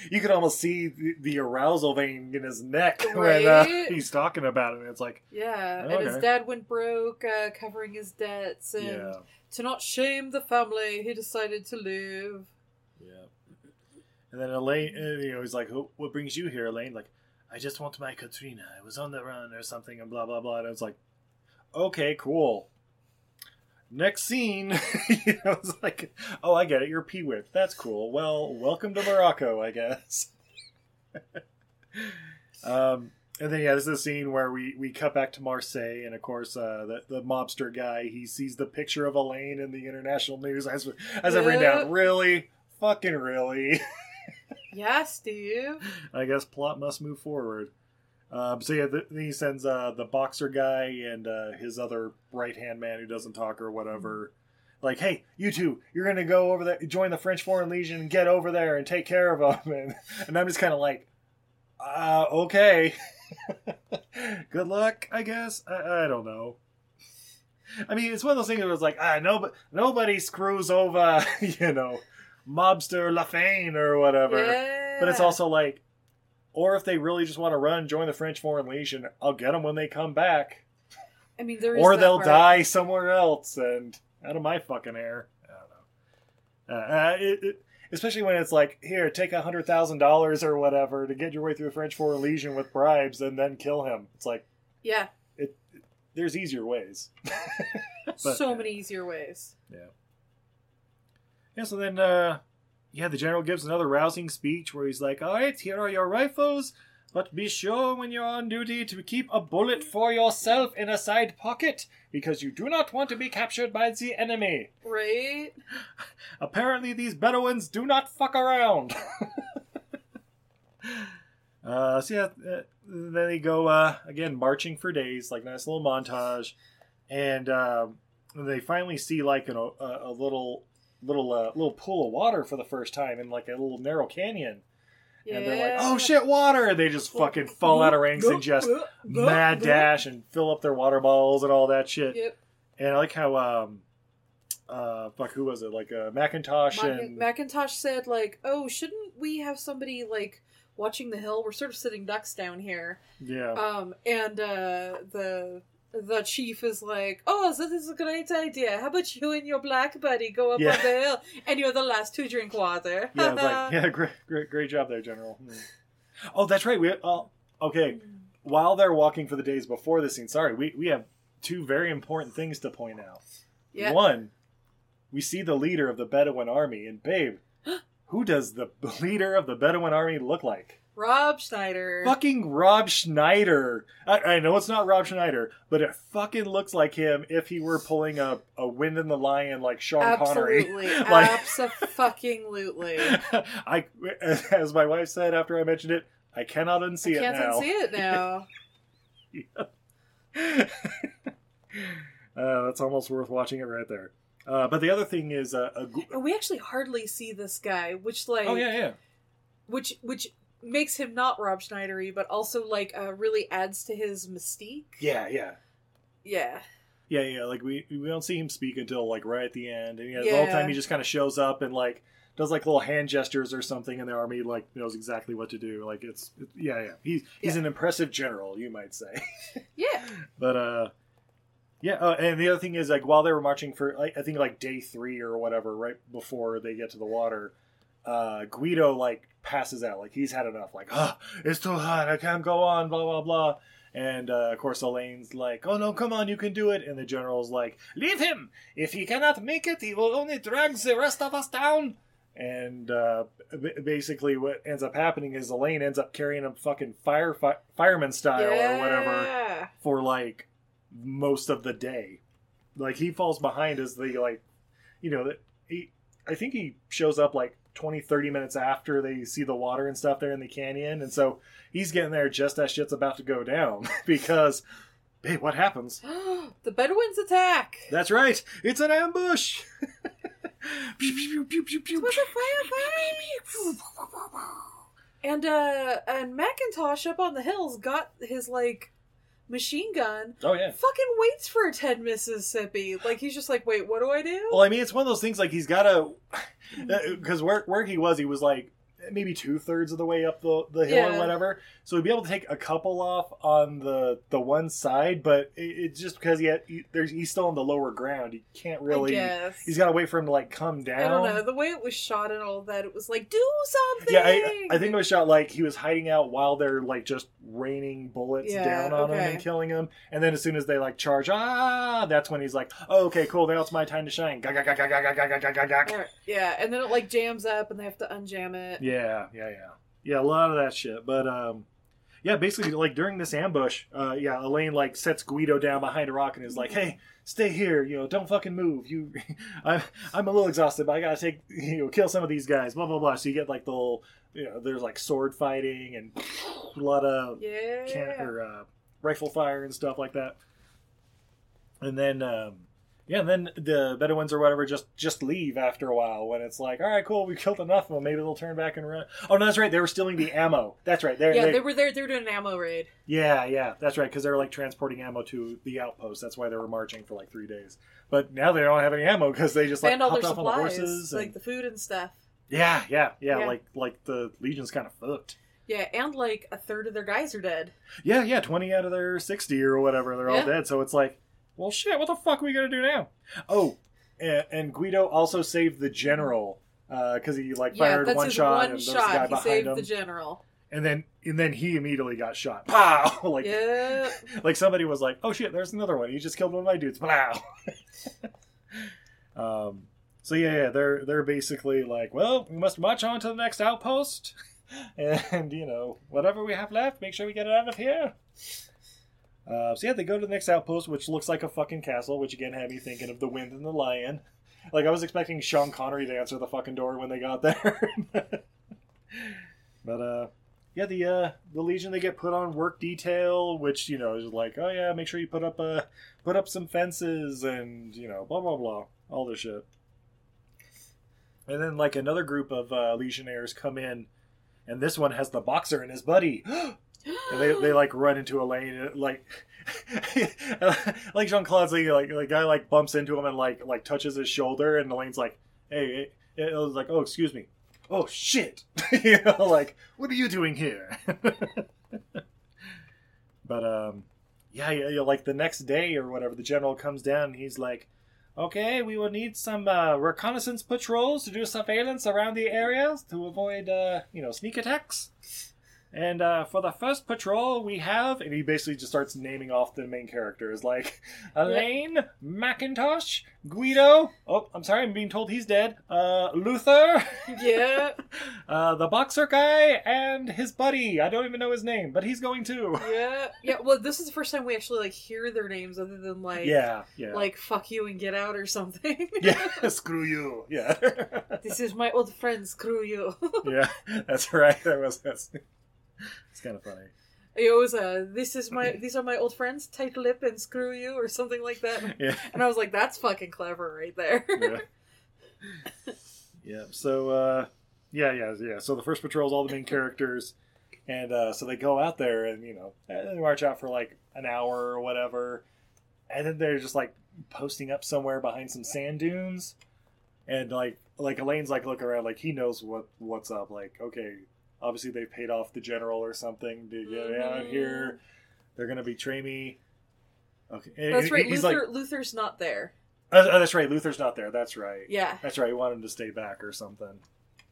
[LAUGHS] you can almost see the, the arousal vein in his neck [LAUGHS] when uh, he's talking about it. And it's like, Yeah, and his dad went broke, uh, covering his debts, and yeah, to not shame the family, he decided to live. yeah. And then Alain, uh, you know, he's like, "What brings you here, Alain?" Like, I just want my Katrina. I was on the run or something, and blah blah blah. And I was like, okay, cool. Next scene, [LAUGHS] know, it's like, oh, I get it. You're Peewit. That's cool. Well, welcome to Morocco, I guess. [LAUGHS] um, and then yeah, this is the scene where we we cut back to Marseille, and of course uh, the the mobster guy he sees the picture of Alain in the international news as as I've written down. Really, fucking really. [LAUGHS] Yeah, Steve. I guess plot must move forward. Um, so yeah, he sends uh, the boxer guy and uh, his other right hand man who doesn't talk or whatever. Like, hey, you two, you're gonna go over there, join the French Foreign Legion, and get over there and take care of them. [LAUGHS] And, and I'm just kind of like, uh, okay, [LAUGHS] [LAUGHS] good luck, I guess. I, I don't know. I mean, it's one of those things that was like, ah, no, nobody screws over, [LAUGHS] you know, mobster Lafane or whatever. Yeah. But it's also like, or if they really just want to run, join the French Foreign Legion, I'll get them when they come back. I mean, there is Or they'll part. die somewhere else and out of my fucking hair. I don't know. Uh, uh, it, it, especially when it's like, here, take a hundred thousand dollars or whatever to get your way through the French Foreign Legion with bribes and then kill him. It's like Yeah, there's easier ways. [LAUGHS] [LAUGHS] But- so many easier ways. Yeah. Yeah, so then, uh, yeah, the general gives another rousing speech where he's like, all right, here are your rifles, but be sure when you're on duty to keep a bullet for yourself in a side pocket, because you do not want to be captured by the enemy. Right? Apparently, these Bedouins do not fuck around. [LAUGHS] uh, so, yeah, uh, then they go, uh, again, marching for days, like nice little montage. And um, they finally see, like, an, a, a little little uh, little pool of water for the first time in, like, a little narrow canyon. Yeah. And they're like, oh shit, water! And they just fucking fall out of ranks and just mad dash and fill up their water bottles and all that shit. Yep. And I like how, um, uh, fuck, who was it? Like, uh, Macintosh Mac- and. Macintosh said, like, oh, shouldn't we have somebody, like, watching the hill? We're sort of sitting ducks down here. yeah. Um, and, uh, the. The chief is like, "Oh, this is a great idea. How about you and your black buddy go up Yeah. on the hill, and you're the last to drink water?" [LAUGHS] yeah, like, [LAUGHS] yeah, great, great, great job there, General. Hmm. Oh, that's right. We, oh, okay. While they're walking for the days before the scene, sorry, we, we have two very important things to point out. Yeah. One, we see the leader of the Bedouin army, and babe, [GASPS] who does the [LAUGHS] leader of the Bedouin army look like? Rob Schneider. Fucking Rob Schneider. I, I know it's not Rob Schneider, but it fucking looks like him if he were pulling a, a Wind and the Lion like Sean Connery. Absolutely, [LAUGHS] Like- absolutely. [LAUGHS] I, as my wife said after I mentioned it, I cannot unsee Can't it now. unsee it [LAUGHS] now. uh, that's almost worth watching it right there. Uh, but the other thing is, uh, a, we actually hardly see this guy, which like oh yeah, yeah, which which makes him not Rob Schneidery, but also like uh, really adds to his mystique. yeah, yeah, Yeah. yeah, yeah. Like we we don't see him speak until like right at the end, and yeah, the whole time he just kind of shows up and like does like little hand gestures or something, and the army like knows exactly what to do. Like it's it, yeah, yeah. He's he's Yeah. an impressive general, you might say. [LAUGHS] Yeah. [LAUGHS] But uh, yeah. Uh, and the other thing is like while they were marching for like, I think like day three or whatever, right before they get to the water, uh, Guido like passes out. Like he's had enough. Like, oh, it's too hot. I can't go on. Blah blah blah. And uh, of course, Alain's like, "Oh no, come on, you can do it." And the general's like, "Leave him. If he cannot make it, he will only drag the rest of us down." And uh, b- basically, what ends up happening is Alain ends up carrying him fucking fire fi- fireman style or whatever for like most of the day. Like he falls behind as the like, you know, that he. I think he shows up like 20, 30 minutes after they see the water and stuff there in the canyon, and so he's getting there just as shit's about to go down [LAUGHS] because, hey, what happens? [GASPS] the Bedouins attack. That's right, it's an ambush. And uh and Macintosh up on the hills got his like machine gun. Oh yeah. Fucking waits for a Ted Mississippi. Like he's just like, wait, what do I do? Well, I mean, it's one of those things like he's got to, because where where he was, he was like maybe two thirds of the way up the, the hill yeah. or whatever. So we'd be able to take a couple off on the the one side, but it, it's just because he had, he, there's he's still on the lower ground. He can't really. He's got to wait for him to like come down. I don't know the way it was shot and all that. It was like do something. Yeah, I, I think it was shot like he was hiding out while they're like just raining bullets yeah, down on okay. him and killing him, and then as soon as they like charge, ah, that's when he's like, oh, okay, cool, now it's my time to shine. Yeah, and then it like jams up, and they have to unjam it. Yeah yeah, yeah, yeah. Yeah. A lot of that shit, but um, yeah, basically, like during this ambush, uh, yeah, Alain like sets Guido down behind a rock and is like, "Hey, stay here. You know, don't fucking move. You, [LAUGHS] I'm, I'm a little exhausted, but I gotta take, you know, kill some of these guys. Blah blah blah." So you get like the whole, you know, there's like sword fighting and a lot of Yeah. can or uh, rifle fire and stuff like that. And then, um, yeah, and then the Bedouins or whatever just just leave after a while when it's like, all right, cool, we killed enough of them. Maybe they'll turn back and run. Oh no, that's right. They were stealing the ammo. That's right. They're, yeah, they, they were there. They were doing an ammo raid. yeah, yeah, that's right. Because they were like transporting ammo to the outpost. That's why they were marching for like three days. But now they don't have any ammo because they just like and all their on the supplies, horses. like the food and stuff. yeah, yeah, yeah, Yeah. Like like the legion's kind of fucked. Yeah, and like a third of their guys are dead. Yeah, yeah, twenty out of their sixty or whatever, they're all dead. So it's like, well, shit, what the fuck are we gonna do now? Oh, and, and Guido also saved the general because he like yeah, fired that's one his shot one and there's a guy He behind saved him, the general. and then and then he immediately got shot. [LAUGHS] Pow! [LAUGHS] like yeah. like somebody was like, "Oh shit, there's another one. He just killed one of my dudes." [LAUGHS] Pow! um. So yeah, yeah, they're they're basically like, well, we must march on to the next outpost, and you know, whatever we have left, make sure we get it out of here. Uh, so yeah, they go to the next outpost, which looks like a fucking castle, which again had me thinking of the Wind and the Lion. [LAUGHS] Like I was expecting Sean Connery to answer the fucking door when they got there, [LAUGHS] but uh, yeah, the uh, the Legion they get put on work detail, which you know is like, oh yeah, make sure you put up uh, put up some fences and you know blah blah blah, all this shit. And then like another group of uh, Legionnaires come in, and this one has the boxer and his buddy. [GASPS] And they, they like run into Alain and, like [LAUGHS] like Jean Claude's like like the guy like bumps into him and like like touches his shoulder and Alain's like hey hey it was like oh excuse me. Oh shit. [LAUGHS] You know like what are you doing here? [LAUGHS] But um yeah, yeah yeah like the next day or whatever the general comes down he's like okay we will need some uh, reconnaissance patrols to do surveillance around the areas to avoid uh, you know sneak attacks and uh, for the first patrol, we have, and he basically just starts naming off the main characters like Alain, Macintosh, Guido. Oh, I'm sorry, I'm being told he's dead. Uh, Luther, [LAUGHS] yeah. uh, the boxer guy, and his buddy. I don't even know his name, but he's going too. Yeah. Yeah. Well, this is the first time we actually like hear their names other than like Yeah, yeah, like fuck you and get out or something. [LAUGHS] yeah. [LAUGHS] Screw you. Yeah, this is my old friend. Screw you. yeah. That's right. That was that's. [LAUGHS] It's kind of funny. it was uh, this is my these are my old friends. Tight lip and screw you or something like that. [LAUGHS] Yeah. And I was like, that's fucking clever right there. yeah. [LAUGHS] yeah. So uh yeah, yeah, yeah. So the first patrol is all the main characters, and uh, so they go out there and you know they march out for like an hour or whatever, and then they're just like posting up somewhere behind some sand dunes, and like like Alain's like looking around like he knows what what's up. Like okay, obviously they paid off the general or something to get out Mhm. here. They're gonna betray me. Okay, That's he- right. Luther like, Luther's not there. oh, that's right. Luther's not there. That's right. Yeah. That's right. He wanted him to stay back or something,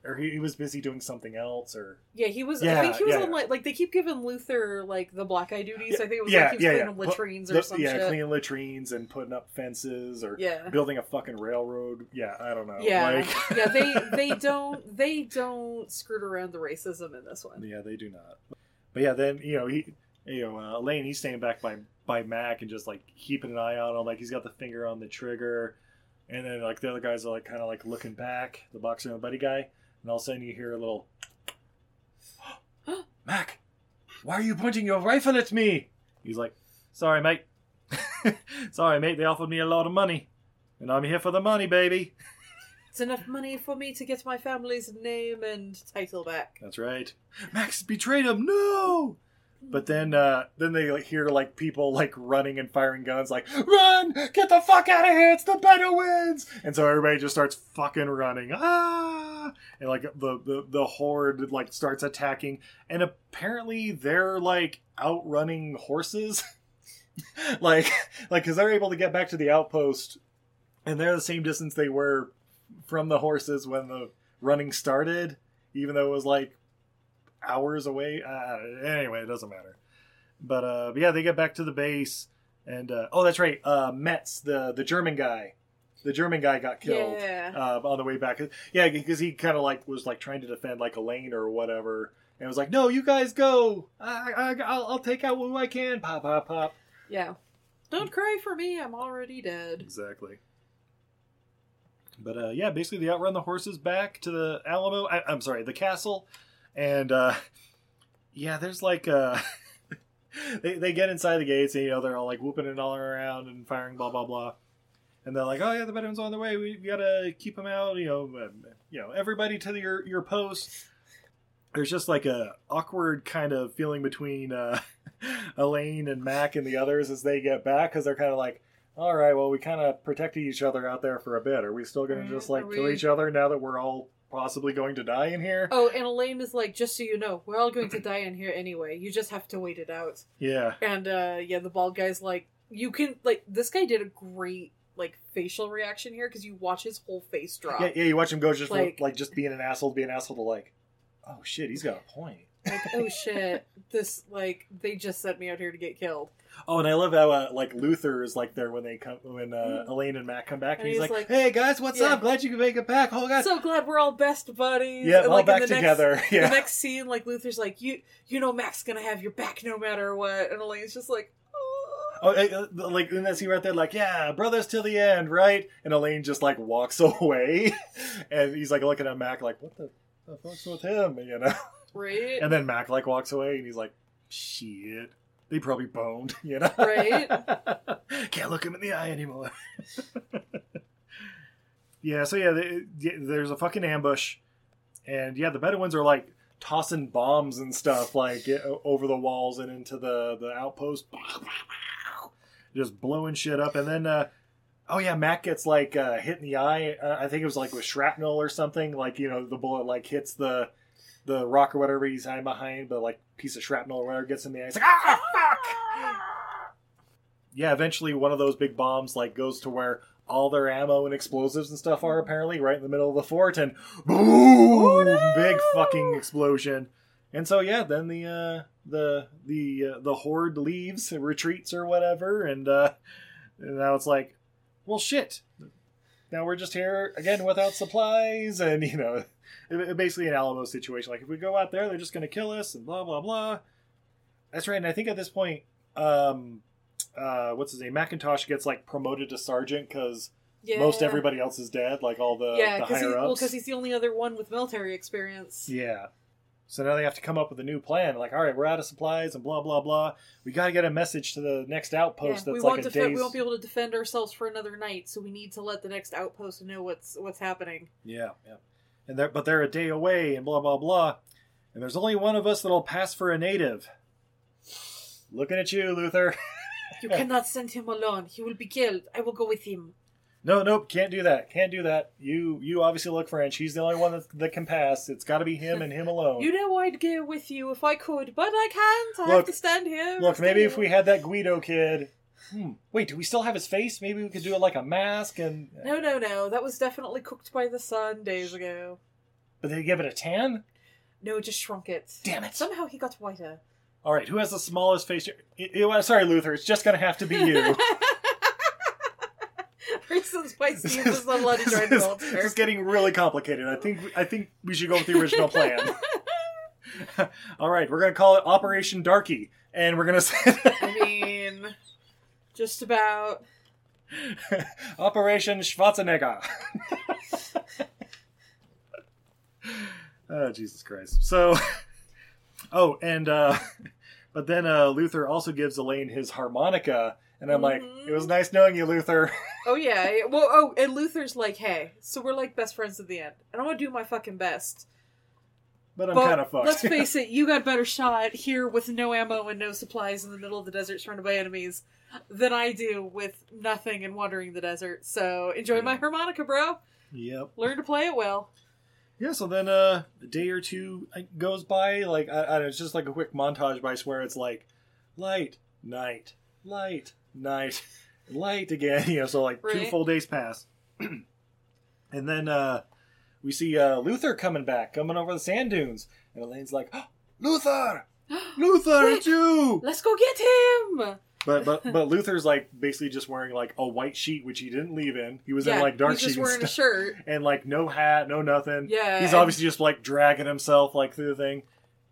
or he, he was busy doing something else, or Yeah, he was. Yeah, I think he was yeah, on yeah. like like they keep giving Luther like the black eye duties. I think it was yeah, like he was yeah, cleaning yeah. latrines or something yeah, shit. cleaning latrines and putting up fences or Yeah. building a fucking railroad. Yeah, I don't know. Yeah, like, yeah. They [LAUGHS] they don't they don't skirt around the racism in this one. yeah, they do not. But yeah, then you know he, you know, uh, Alain, he's staying back by by Mac and just like keeping an eye on him, like he's got the finger on the trigger, and then like the other guys are like kind of like looking back, the boxer and the buddy guy, and all of a sudden you hear a little, [GASPS] oh, Mac, why are you pointing your rifle at me? He's like, sorry, mate. [LAUGHS] sorry, mate. They offered me a lot of money, and I'm here for the money, baby. It's enough money for me to get my family's name and title back. That's right. Max betrayed him. No. But then, uh, then they hear like people like running and firing guns, like "Run! Get the fuck out of here! It's the Bedouins!" And so everybody just starts fucking running. Ah! And like the the the horde like starts attacking, and apparently they're like outrunning horses. [LAUGHS] like like because they're able to get back to the outpost, and they're the same distance they were from the horses when the running started, even though it was like hours away. Uh, anyway, it doesn't matter. But, uh, but yeah, they get back to the base, and uh, oh, that's right, uh, Metz, the the German guy, the German guy got killed Yeah. uh, on the way back. Yeah, because he kind of like was like trying to defend like Alain or whatever, And it was like, no, you guys go. I, I, I'll, I'll take out who I can. Pop, pop, pop. Yeah. Don't cry for me. I'm already dead. Exactly. But uh, yeah, basically they outrun the horses back to the Alamo. I, I'm sorry, the castle, and uh, yeah, there's like uh, [LAUGHS] they they get inside the gates and you know they're all like whooping and all around and firing blah blah blah, and they're like, oh yeah, the Bedouins on the way. We, we gotta keep them out. You know, um, you know, everybody to your your post. There's just like a awkward kind of feeling between uh, [LAUGHS] Alain and Mac and the others as they get back because they're kind of like, all right, well, we kind of protected each other out there for a bit. Are we still going to just like are kill each other now that we're all possibly going to die in here? Oh, and Alain is like, just so you know, we're all going to die in here anyway. You just have to wait it out. Yeah, And uh yeah, the bald guy's like, you can like this guy did a great like facial reaction here because you watch his whole face drop. yeah, yeah. You watch him go just like, Like- just being an asshole, to be an asshole to like, oh shit, he's got a point. Like, oh shit, this like they just sent me out here to get killed. Oh, and I love how uh, like Luther is like there when they come when uh, Alain and Matt come back, and, Mm. And he's, he's like, like- "Hey guys, what's Yeah. up? Glad you could make it back. Oh god, So glad we're all best buddies. yeah, And, all like, in back the next- together." [LAUGHS] yeah, The next scene, like Luther's like, you you know Mac's gonna have your back no matter what, and Alain's just like, oh. Oh, like in that scene right there, like, yeah, brothers till the end, right? And Alain just like walks [LAUGHS] away, and he's like looking at Mac, like, what the, the fuck's with him, you know? Right, And then Mac like walks away, and he's like, shit, they probably boned, [LAUGHS] you know? Right. [LAUGHS] Can't look him in the eye anymore. [LAUGHS] yeah, so yeah, they, there's a fucking ambush, and yeah, the Bedouins are like tossing bombs and stuff like over the walls and into the the outpost, just blowing shit up, and then. uh Oh yeah, Mac gets like uh, hit in the eye. Uh, I think it was like with shrapnel or something. Like you know, the bullet like hits the the rock or whatever he's hiding behind, but like piece of shrapnel or whatever gets in the eye. He's like, ah, fuck! Yeah, eventually one of those big bombs like goes to where all their ammo and explosives and stuff are apparently right in the middle of the fort, and boom, big fucking explosion. And so yeah, then the uh, the the uh, the horde leaves, retreats or whatever, and uh, and now it's like, well, shit. Now we're just here again without supplies, and you know, basically an Alamo situation. Like if we go out there, they're just going to kill us, and blah blah blah. That's right. And I think at this point, um, uh, what's his name? Macintosh gets like promoted to sergeant because yeah. most everybody else is dead. Like all the, yeah, the because he, higher well, ups. 'cause he's the only other one with military experience. Yeah. So now they have to come up with a new plan. Like, all right, we're out of supplies and blah blah blah. We got to get a message to the next outpost Yeah, that's like a day's. We won't be able to defend ourselves for another night, so we need to let the next outpost know what's what's happening. Yeah, yeah. And they're but they're a day away and blah blah blah. And there's only one of us that'll pass for a native. Looking at you, Luther. [LAUGHS] You cannot send him alone. He will be killed. I will go with him. No, nope, can't do that. Can't do that. You you obviously look French. He's the only one that, that can pass. It's got to be him and him alone. You know I'd go with you if I could, but I can't. I Look- have to stand here. Look, maybe if we had that Guido kid. Hmm. Wait, do we still have his face? Maybe we could do it like a mask and. No, no, no. That was definitely cooked by the sun days ago. But they give it a tan. No, it just shrunk it. Damn it. Somehow he got whiter. All right, who has the smallest face? Sorry, Luther. It's just gonna have to be you. [LAUGHS] Reasons why [LAUGHS] Steve was not allowed to this, join is, the this is getting really complicated. I think I think we should go with the original plan. [LAUGHS] All right, we're gonna call it Operation Darky, and we're gonna send I mean, just about. [LAUGHS] Operation Schwarzenegger. oh Jesus Christ! So, [LAUGHS] oh, and uh, [LAUGHS] but then uh, Luther also gives Alain his harmonica, and I'm like, Mhm. it was nice knowing you, Luther. Oh yeah. yeah. Well, oh, and Luther's like, "Hey, so we're like best friends at the end, and I'm gonna do my fucking best." But I'm kind of fucked. let's face [LAUGHS] it, you got better shot here with no ammo and no supplies in the middle of the desert surrounded by enemies than I do with nothing and wandering the desert. So enjoy my harmonica, bro. yep. Learn to play it well. Yeah, so then uh, a day or two uh, goes by. Like I, I don't know, it's just like a quick montage by where it's like light, night, light, night, [LAUGHS] light again. [LAUGHS] You know, so like two full days pass, [CLEARS THROAT] and then uh, we see uh, Luther coming back, coming over the sand dunes, and Alain's like, "Luther, [GASPS] [GASPS] Luther, it's you!" Let's go get him. But but [LAUGHS] but Luther's like basically just wearing like a white sheet, which he didn't leave in. He was yeah, in like dark he's just and wearing a stuff shirt. [LAUGHS] and like no hat, no nothing. Yeah, he's and- obviously just like dragging himself like through the thing,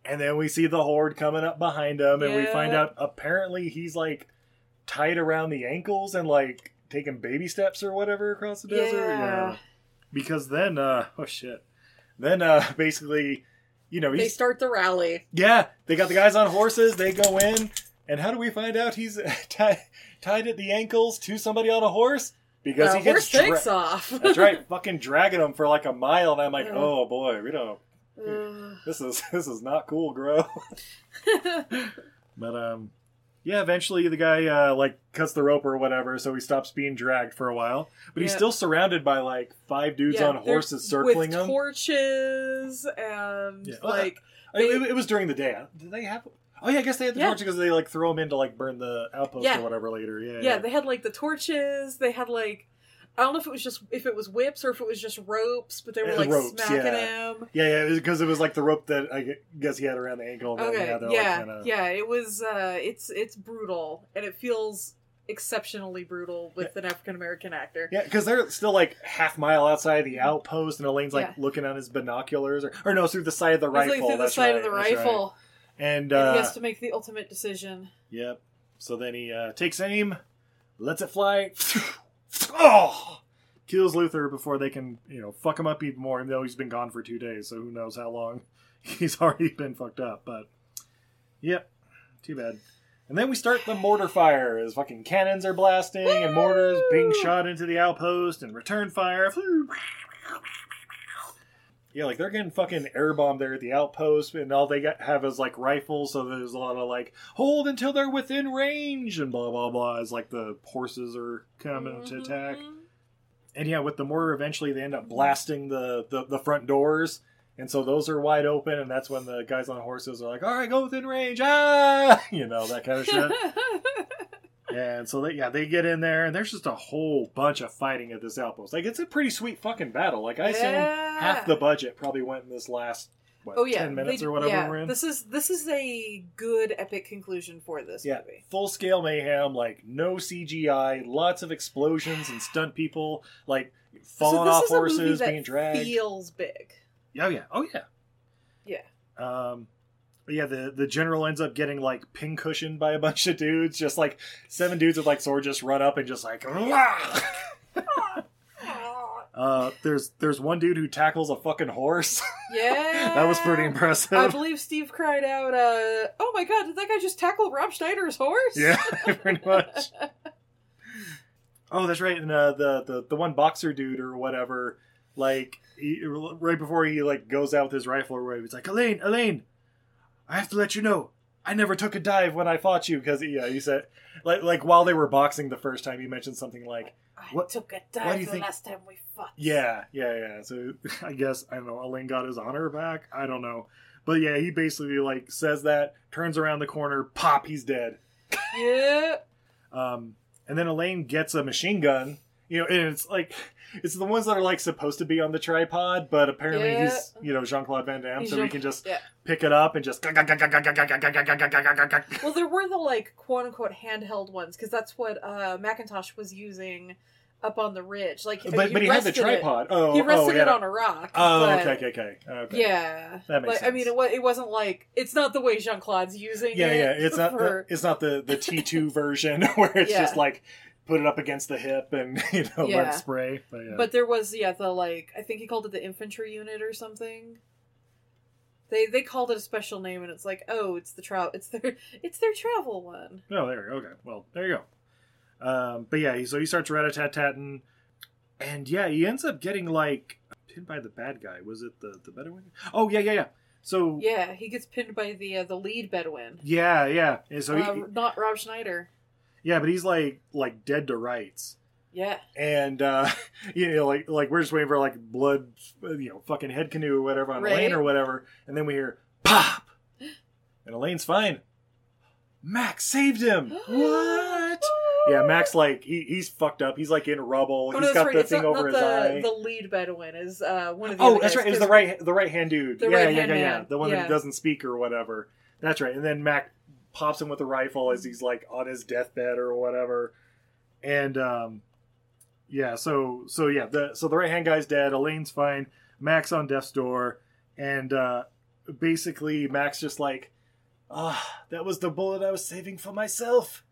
And then we see the horde coming up behind him, and we Yeah. find out apparently he's like tied around the ankles and like taking baby steps or whatever across the desert. Yeah. Because then, uh, [LAUGHS] oh shit. Then, uh, [LAUGHS] basically, you know, They he's, start the rally. yeah, they got the guys on horses, they go in, and how do we find out he's [LAUGHS] ti- tied at the ankles to somebody on a horse? Because The he gets horse takes off. That's right, fucking dragging him for like a mile, and I'm like, Yeah. oh boy, we don't. This is this is not cool, bro. but um, yeah. Eventually, the guy uh, like cuts the rope or whatever, so he stops being dragged for a while. But he's still surrounded by like five dudes Yeah, on horses circling with him. torches and Yeah. like I mean, it, it was during the day. Did they have? Oh yeah, I guess they had the Yeah. torches because they like throw them in to like burn the outpost Yeah. or whatever later. Yeah, yeah, they had like the torches. They had like I don't know if it was just if it was whips or if it was just ropes, but they were Uh, like ropes, smacking yeah. him. yeah, yeah, because it, was like the rope that I guess he had around the ankle. And Okay, yeah, yeah, like, kinda, yeah. It was uh, it's it's brutal and it feels exceptionally brutal with an African American actor. Yeah, because they're still like half mile outside the outpost, and Alain's like Yeah. looking on his binoculars, or, or no, through the side of the rifle. like through the side right, of the that's right. rifle, and and uh, he has to make the ultimate decision. yep. So then he uh, takes aim, lets it fly, [LAUGHS] oh, kills Luther before they can you know fuck him up even more. Even though he's been gone for two days, so who knows how long [LAUGHS] he's already been fucked up. But yep, too bad. And then we start the mortar fire as fucking cannons are blasting and mortars being shot into the outpost and return fire. [LAUGHS] Yeah, like they're getting fucking air bombed there at the outpost, and all they got have is like rifles. So there's a lot of like hold until they're within range and blah blah blah. As like the horses are coming to attack. Mhm. And yeah, with the mortar, eventually they end up blasting the, the, the front doors. And so those are wide open, and that's when the guys on horses are like, all right, go within range. Ah! [LAUGHS] You know, that kind of shit. [LAUGHS] and so, they, yeah, they get in there, and there's just a whole bunch of fighting at this outpost. Like, it's a pretty sweet fucking battle. Like, I assume Yeah. half the budget probably went in this last, what, oh yeah, 10 minutes they- or whatever yeah, we're in. This is this is a good epic conclusion for this Yeah, movie. full scale mayhem, like no CGI, lots of explosions and stunt people, like falling so this off is a movie horses, that being dragged. Feels big. Oh yeah, oh yeah. Yeah. Um, yeah, the the general ends up getting like pin cushioned by a bunch of dudes, just like seven dudes with like swords just run up and just like. [LAUGHS] Uh, there's there's one dude who tackles a fucking horse. [LAUGHS] Yeah, that was pretty impressive. I believe Steve cried out, uh, "Oh my god, did that guy just tackle Rob Schneider's horse?" yeah, [LAUGHS] pretty much. Oh, that's right. And uh, the the the one boxer dude or whatever, like he, right before he like goes out with his rifle or whatever, he's like, Alain, Alain, I have to let you know, I never took a dive when I fought you because yeah, he said like like while they were boxing the first time, you mentioned something like, I What- took a why do you the think- last time we fought. yeah, yeah, yeah. So [LAUGHS] I guess I don't know. Alain got his honor back. I don't know, but yeah, he basically like says that, turns around the corner, pop, he's dead. yeah. Um, and then Alain gets a machine gun. You know, and it's like it's the ones that are like supposed to be on the tripod, but apparently Yeah. he's you know Jean Claude Van Damme, He's so he Jean- can just yeah. pick it up and just. [LAUGHS] Well, there were the like quote unquote handheld ones because that's what uh, Macintosh was using up on the ridge. Like, But but he had the rested it- tripod. Oh, He oh, rested he had it on a rock. Oh, okay, okay, okay, okay. Yeah, That makes like, I mean, it, it wasn't like it's not the way Jean Claude's using Yeah, it. yeah. It's not for- the, it's not the the T two version [LAUGHS] where it's Yeah. just like put it up against the hip and [LAUGHS] you know Yeah. let it spray. But yeah. But there was yeah the like I think he called it the infantry unit or something. They they called it a special name and it's like oh it's the travel it's their [LAUGHS] it's their travel one. Oh, there. You go. Okay. Well, there you go. Um, but yeah, so he starts rat-a-tat-tatting, and yeah, he ends up getting like pinned by the bad guy. Was it the the Bedouin? Oh yeah, yeah, yeah. So yeah, Yeah, he gets pinned by the uh, the lead Bedouin. yeah. And so he, uh, not Rob Schneider. Yeah, but he's like like dead to rights, Yeah, and uh, [LAUGHS] you know, like like we're just waiting for like blood, you know, fucking head canoe or whatever on Right. Alain or whatever, and then we hear pop, [GASPS] and Alain's fine. Max saved him. [GASPS] what? Yeah, Max like he, he's fucked up. He's like in rubble. Oh, he's got right. the It's thing not, over not his the, eye. the lead Bedouin is uh, one of the. oh, that's guys, right. It's the right the right hand dude. Yeah, yeah, yeah, yeah. man. The one Yeah. that doesn't speak or whatever. That's right. And then Mac pops him with a rifle as he's like on his deathbed or whatever. And um yeah, so so yeah, the so the right hand guy's dead, Alain's fine, Max on death's door, and uh basically Max just like, ah, that was the bullet I was saving for myself.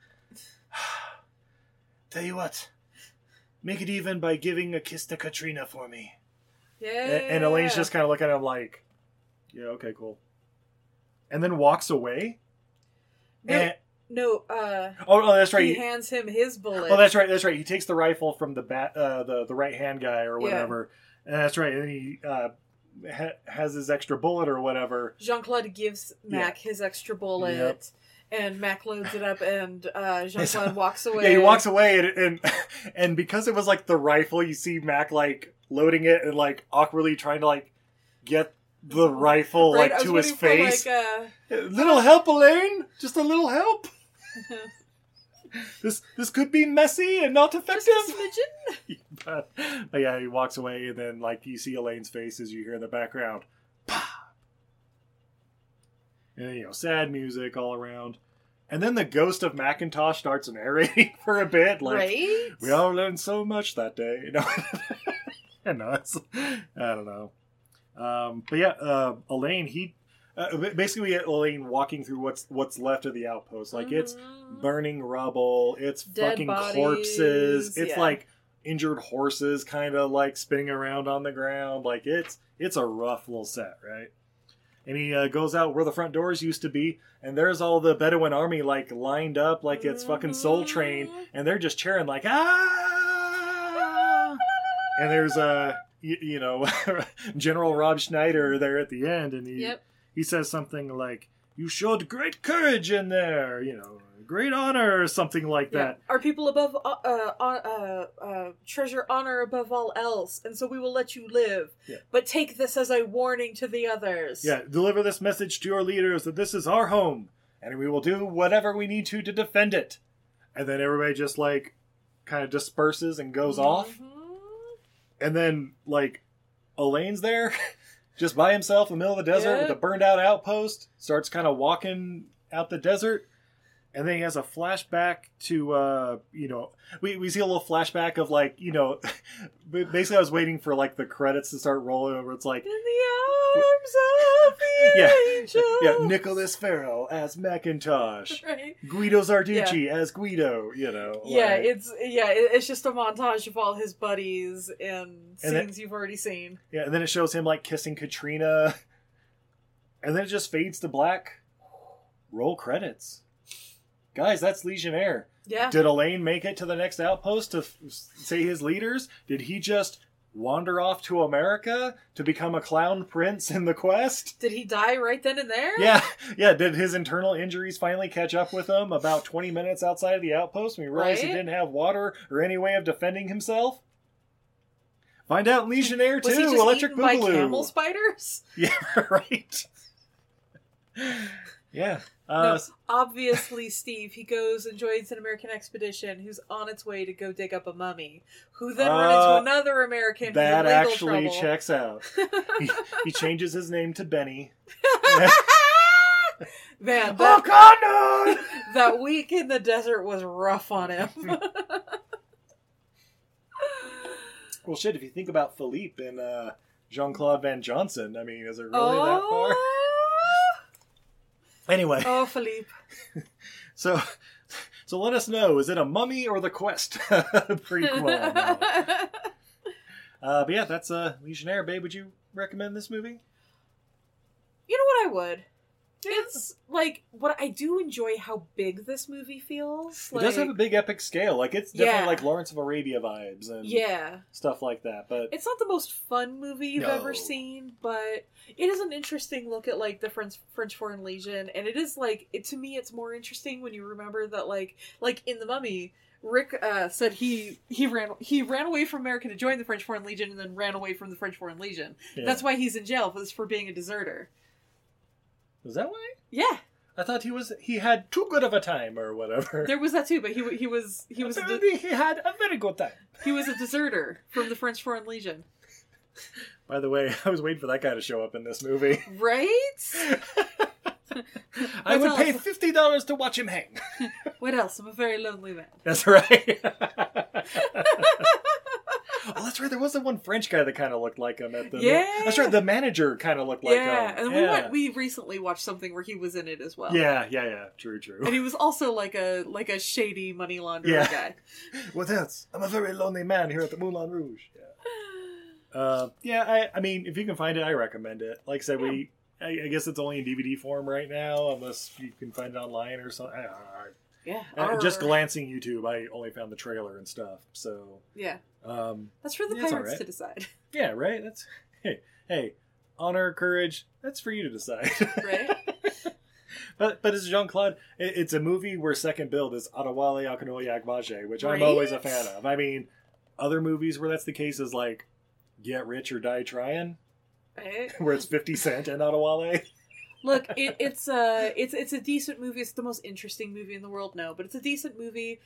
[SIGHS] Tell you what, make it even by giving a kiss to Katrina for me. Yeah. A- And Alain's just kind of looking at him like, yeah, okay, cool. And then walks away. No, And, no, uh, oh, oh, that's right. he He- hands him his bullet. Oh, that's right. That's right. He takes the rifle from the bat, uh, the the right hand guy or Yeah. whatever. And that's right. And he uh, ha- has his extra bullet or whatever. Jean Claude gives Mac his extra bullet, Yep. and Mac loads it up, and uh, [LAUGHS] Jean Claude walks away. Yeah, he walks away, and, and [LAUGHS] and because it was like the rifle, you see Mac like loading it and like awkwardly trying to like get the rifle Right, like to his face. like, uh, little help, Alain. Just a little help. [LAUGHS] this this could be messy and not effective. a [LAUGHS] but, but yeah, he walks away, and then like you see Alain's face as you hear in the background, and you know, sad music all around, and then the ghost of Macintosh starts narrating [LAUGHS] for a bit, like right? we all learned so much that day. You know, know it's, I don't know, um, but yeah, uh, Alain, he. Uh, basically, we get Alain walking through what's what's left of the outpost. Like it's Mhm. burning rubble. It's Dead fucking bodies, corpses. It's yeah. like injured horses, kind of like spinning around on the ground. Like it's it's a rough little set, right? And he uh, goes out where the front doors used to be, and there's all the Bedouin army like lined up like it's fucking Soul Train, Mhm. and they're just cheering like ah. And there's uh you, you know [LAUGHS] General Rob Schneider there at the end, and he Yep. he says something like, "You showed great courage in there," you know, great honor or something like Yeah. that. Our people above uh, uh, uh, uh, treasure honor above all else, and so we will let you live. Yeah. But take this as a warning to the others. Yeah, deliver this message to your leaders that this is our home, and we will do whatever we need to to defend it. And then everybody just like kind of disperses and goes off, Mhm. And then like Alain's there, [LAUGHS] just by himself in the middle of the desert Yeah. with a burned out outpost. Starts kind of walking out the desert. And then he has a flashback to, uh, you know, we, we see a little flashback of like, you know, [LAUGHS] basically I was waiting for like the credits to start rolling over. It's like, In the arms of the [LAUGHS] Yeah. angel. yeah, Nicholas Farrell as Macintosh, [LAUGHS] Right. Guido Sarducci as Guido, you know. Yeah, like- it's yeah, it's just a montage of all his buddies and scenes then- you've already seen. yeah, and then it shows him like kissing Katrina, and then it just fades to black. Roll credits. Guys, that's Legionnaire. Yeah. Did Alain make it to the next outpost to f- say his leaders? Did he just wander off to America to become a clown prince in the quest? Did he die right then and there? Yeah, [LAUGHS] yeah. Did his internal injuries finally catch up with him about 20 minutes outside of the outpost when he realized he Right? didn't have water or any way of defending himself? Find out in Legionnaire Was he 2, just Electric eaten by Boogaloo. camel spiders? [LAUGHS] Yeah, right. [LAUGHS] yeah. Uh, no, obviously, Steve. He goes and joins an American expedition who's on its way to go dig up a mummy, who then Uh, into another American. that actually trouble. checks out. [LAUGHS] He, he changes his name to Benny. [LAUGHS] Man, oh, that, God, no! [LAUGHS] that week in the desert was rough on him. Well, shit, if you think about Philippe and uh, Jean Claude Van Johnson, I mean, is it really oh, that far? Anyway, oh, Philippe. [LAUGHS] so so let us know is it a mummy or the quest [LAUGHS] prequel? No. [LAUGHS] Uh, but yeah, that's uh, Legionnaire, babe. Would you recommend this movie? You know what I would? It's like what I do enjoy how big this movie feels. it does have a big epic scale. Like it's definitely Yeah. like Lawrence of Arabia vibes and Yeah. stuff like that. But It's not the most fun movie you've No. ever seen, but it is an interesting look at like the French French Foreign Legion, and it is like it, to me, it's more interesting when you remember that like like in the Mummy, Rick uh, said he he ran he ran away from America to join the French Foreign Legion, and then ran away from the French Foreign Legion. yeah. That's why he's in jail for for being a deserter. Is that why? Yeah, I thought he was he had too good of a time or whatever. there was that too, but he he was he was a de- Apparently he had a very good time. he was a deserter from the French Foreign Legion, By the way, [LAUGHS] I was waiting for that guy to show up in this movie. right? [LAUGHS] I would What pay fifty dollars to watch him hang. [LAUGHS] What else? I'm a very lonely man. That's right. Oh, that's right. There was the one French guy that kind of looked like him at the. Yeah. That's right. The manager kind of looked like him. yeah, him. and we yeah. went, we recently watched something where he was in it as well. yeah, yeah, yeah. True, true. and he was also like a like a shady money launderer Yeah. guy. [LAUGHS] what else? I'm a very lonely man here at the Moulin Rouge. Yeah. Uh, yeah. I, I mean, if you can find it, I recommend it. Like I said, we. I, guess it's only in DVD form right now, unless you can find it online or something. I, Yeah, I, just glancing YouTube, I only found the trailer and stuff. So, Yeah, um, that's for the Yeah, pirates alright. to decide, [LAUGHS] yeah, right. That's hey, hey, honor, courage. That's for you to decide. [LAUGHS] right? But but it's Jean Claude. It, it's a movie where second build is Adewale Akinnuoye Agbaje, which I'm always a fan of. I mean, other movies where that's the case is like Get Rich or Die Trying, right? [LAUGHS] where it's Fifty Cent and Adewale. Look, [LAUGHS] it, it's a it's it's a decent movie. It's the most interesting movie in the world, no, but it's a decent movie.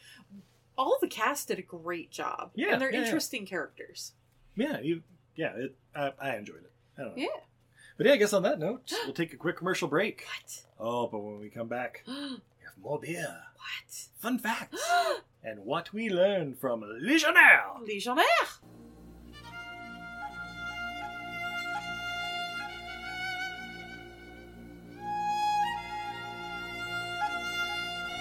All the cast did a great job. Yeah, and they're yeah, yeah. interesting characters. Yeah, you. Yeah, it, I, I enjoyed it. I don't know. Yeah. But yeah, I guess on that note, [GASPS] we'll take a quick commercial break. What? Oh, but when we come back, [GASPS] we have more beer, What? fun facts, [GASPS] and what we learned from Legionnaire. Legionnaire.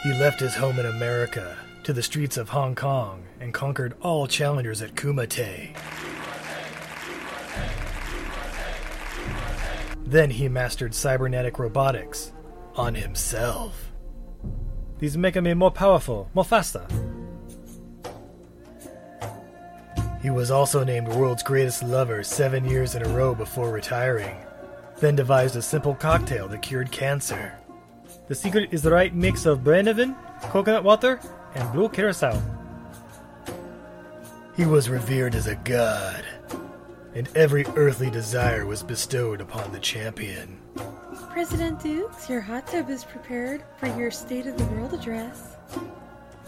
He left his home in America to the streets of Hong Kong and conquered all challengers at Kumite. Then he mastered cybernetic robotics on himself. These make me more powerful, more faster. He was also named world's greatest lover seven years in a row before retiring, then devised a simple cocktail that cured cancer. The secret is the right mix of Brandevin, coconut water, and blue curacao. He was revered as a god, and every earthly desire was bestowed upon the champion. President Dukes, your hot tub is prepared for your State of the World address.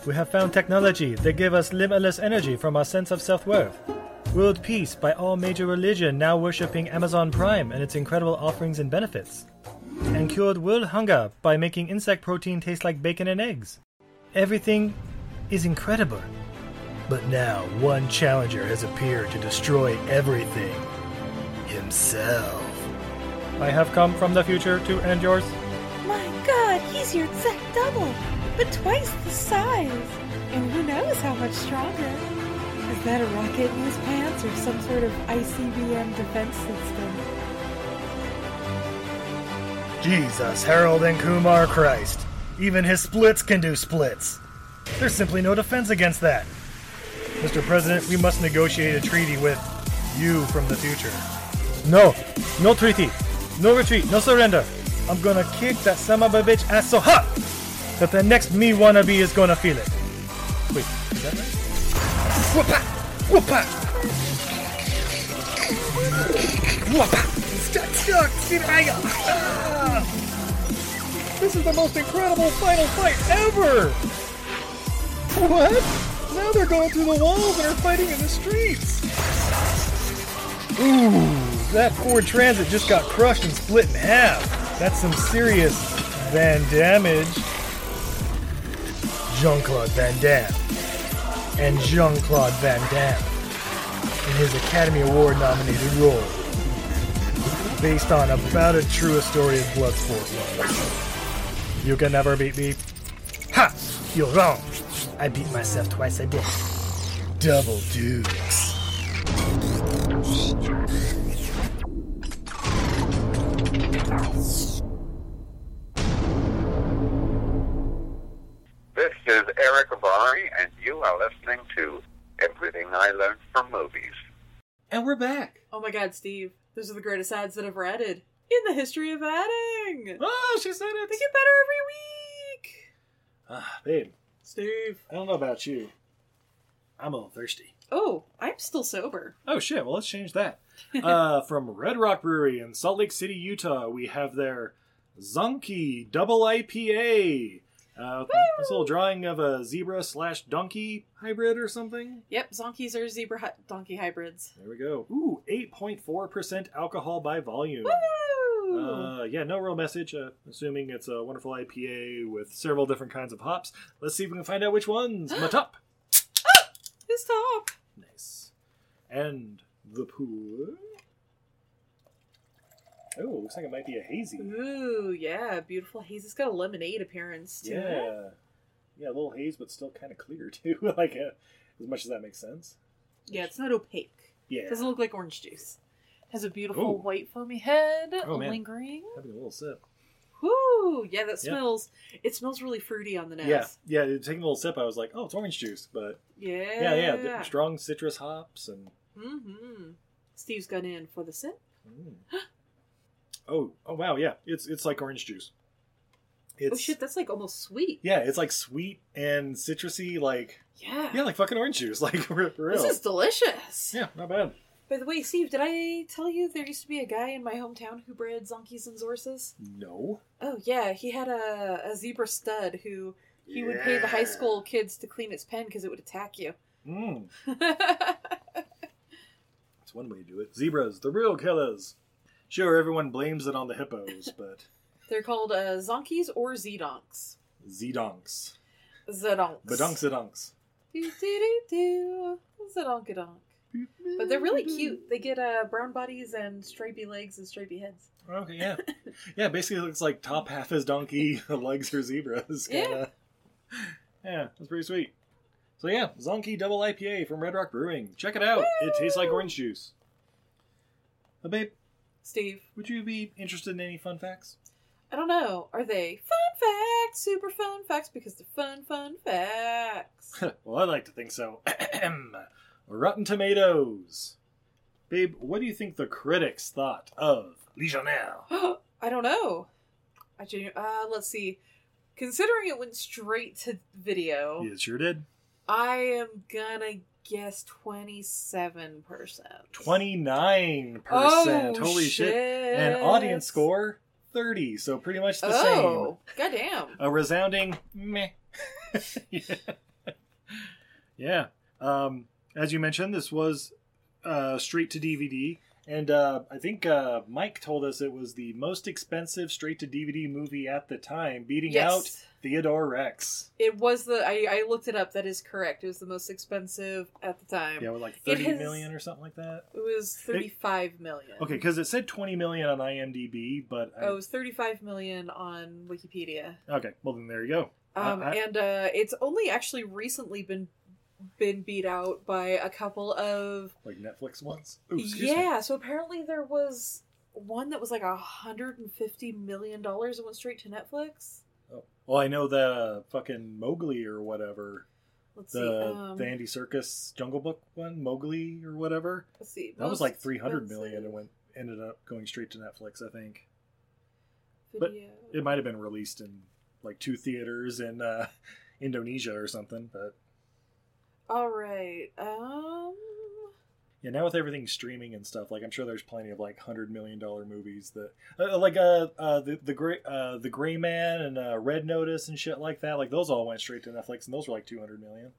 We have found technology that give us limitless energy from our sense of self-worth. World peace by all major religion now worshipping Amazon Prime and its incredible offerings and benefits. Cured world hunger by making insect protein taste like bacon and eggs. Everything is incredible. But now one challenger has appeared to destroy everything. Himself. I have come from the future to end yours. My god, he's your exact double, but twice the size. And who knows how much stronger? Is that a rocket in his pants or some sort of ICBM defense system? Jesus, Harold and Kumar Christ. Even his splits can do splits. There's simply no defense against that. Mr. President, we must negotiate a treaty with you from the future. No, no treaty, no retreat, no surrender. I'm gonna kick that son of a bitch ass so hot that the next me wannabe is gonna feel it. Wait, is that right? Whoop-a! Whoop-a! Whoop-a! Stuck, stuck, Ah! This is the most incredible final fight ever! What? Now they're going through the walls and are fighting in the streets! Ooh, that Ford Transit just got crushed and split in half. That's some serious Van damage. Jean Claude Van Damme. And Jean Claude Van Damme in his Academy Award nominated role. Based on about a true story of Bloodsport was. You can never beat me. Ha! You're wrong. I beat myself twice a day. Double dukes. This is Eric Avari, and you are listening to Everything I Learned from Movies. And we're back. Oh my god, Steve. Those are the greatest ads that ever added in the history of adding. Oh, she said it. They get better every week. Ah, babe, Steve. I don't know about you. I'm a little thirsty. Oh, I'm still sober. Oh shit! Well, let's change that. [LAUGHS] uh, from Red Rock Brewery in Salt Lake City, Utah, we have their Zonky Double IPA. Uh, this little drawing of a zebra slash donkey hybrid or something. Yep, zonkies are zebra donkey hybrids. There we go. Ooh, eight point four percent alcohol by volume. Woo! Uh, yeah, no real message. Uh, assuming it's a wonderful IPA with several different kinds of hops. Let's see if we can find out which ones. My [GASPS] top. His top. Nice. and the pool. Oh, looks like it might be a hazy. Ooh, yeah, beautiful haze. It's got a lemonade appearance to it. Yeah, yeah, a little haze, but still kind of clear [LAUGHS] too. like uh, as much as that makes sense. Yeah, it's not opaque. Yeah. It doesn't look like orange juice. Has a beautiful Ooh. white foamy head Oh, man. lingering. Having a little sip. Whoo! Yeah, that Yeah. smells. It smells really fruity on the nose. Yeah, yeah. Taking a little sip, I was like, "Oh, it's orange juice," but Yeah. yeah, yeah, strong citrus hops and Mm-hmm. Steve's gone in for the sip. [GASPS] [GASPS] oh, oh wow, yeah, it's it's like orange juice. It's oh shit, that's like almost sweet. yeah, it's like sweet and citrusy, like Yeah. yeah, like fucking orange juice, [LAUGHS] like for for real. This is delicious. yeah, not bad. By the way, Steve, did I tell you there used to be a guy in my hometown who bred zonkies and zorses? No, Oh yeah, he had a, a zebra stud who he would pay the high school kids to clean its pen because it would attack you. mm, [LAUGHS] it's one way to do it. Zebras, the real killers. Sure, everyone blames it on the hippos, [LAUGHS] but They're called uh, zonkies or zedonks. zedonks, Zedonks. badonks, zedonks. Do do do do. Zedonkadonk. But they're really cute. They get uh, brown bodies and stripy legs and stripy heads. Okay, yeah, yeah. Basically, it looks like top half is donkey, [LAUGHS] legs are zebras. Yeah. Kinda. yeah, that's pretty sweet. So yeah, Zonky Double IPA from Red Rock Brewing. Check it out. It tastes like orange juice. Uh, babe, Steve, would you be interested in any fun facts? I don't know. Are they fun facts? Super fun facts because they're fun, fun facts. [LAUGHS] well, I like to think so. [CLEARS THROAT] Rotten Tomatoes. Babe, what do you think the critics thought of Legionnaire? [GASPS] I don't know. I genu- uh, let's see. Considering it went straight to video, It sure did. I am gonna guess twenty-seven percent. 29%. Oh, Holy shit. shit. And audience score 30, so pretty much the same. Oh, same. goddamn! A resounding meh. [LAUGHS] yeah. yeah. Um, as you mentioned, this was uh, straight to DVD. And uh, I think uh, Mike told us it was the most expensive straight to DVD movie at the time, beating Yes. out Theodore Rex. It was the I, I looked it up. That is correct. It was the most expensive at the time. Yeah, with like thirty million has- or something like that. It was thirty-five million. Okay, because it said 20 million on IMDb, but I, Oh, it was thirty-five million on Wikipedia. okay, well then there you go. Um, I- and uh, it's only actually recently been been beat out by a couple of like Netflix ones. Ooh, excuse me. yeah. So apparently there was one that was like a hundred and fifty million dollars and went straight to Netflix. Well, I know that uh, fucking Mowgli or whatever, Let's the see. Um, the Andy Serkis Jungle Book one, Mowgli or whatever. let's see. That was like three hundred million and went ended up going straight to Netflix. I think, but it might have been released in like two theaters in uh, Indonesia or something. But All right. Um. Yeah, now with everything streaming and stuff, like I'm sure there's plenty of like hundred million dollar movies that, uh, like uh, uh the the gray uh the Gray Man and uh, Red Notice and shit like that. Like those all went straight to Netflix, and those were like two hundred million.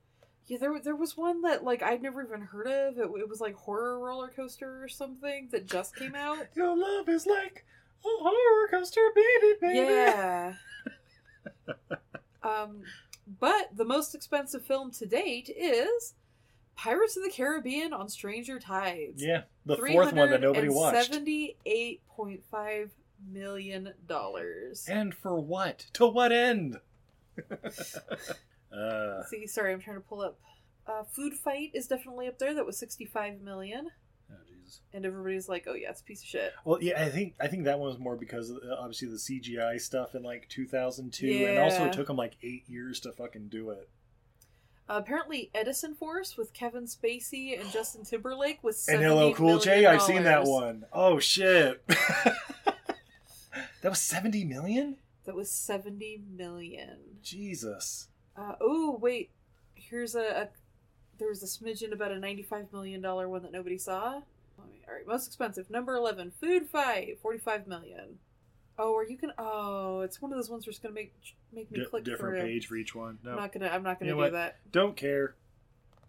Yeah, there there was one that like I'd never even heard of. It, it was like horror roller coaster or something that just came out. [LAUGHS] Your love is like a horror coaster, baby, baby. Yeah. [LAUGHS] um, but the most expensive film to date is Pirates of the Caribbean on Stranger Tides. Yeah, the fourth one that nobody watched. Seventy-eight point five million dollars. And for what? To what end? [LAUGHS] uh, See, sorry, I'm trying to pull up. Uh, Food Fight is definitely up there. That was sixty-five million. oh, Jesus. And everybody's like, "Oh yeah, it's a piece of shit." Well, yeah, I think I think that one was more because of, uh, obviously the CGI stuff in like 2002, and also it took them like eight years to fucking do it. Uh, apparently, Edison Force with Kevin Spacey and Justin Timberlake was And $70 LL Cool J, I've seen that one. Oh shit, [LAUGHS] that was 70 million. That was seventy million. Jesus. Uh, oh wait, here's a, a there was a smidgen about a ninety-five million dollar one that nobody saw. All right, most expensive number eleven, Food Fight, forty-five million. Oh, or you can. Oh, it's one of those ones where it's gonna make make me Di- click different through. page for each one. No, I'm not gonna. I'm not gonna You know do what? that. don't care.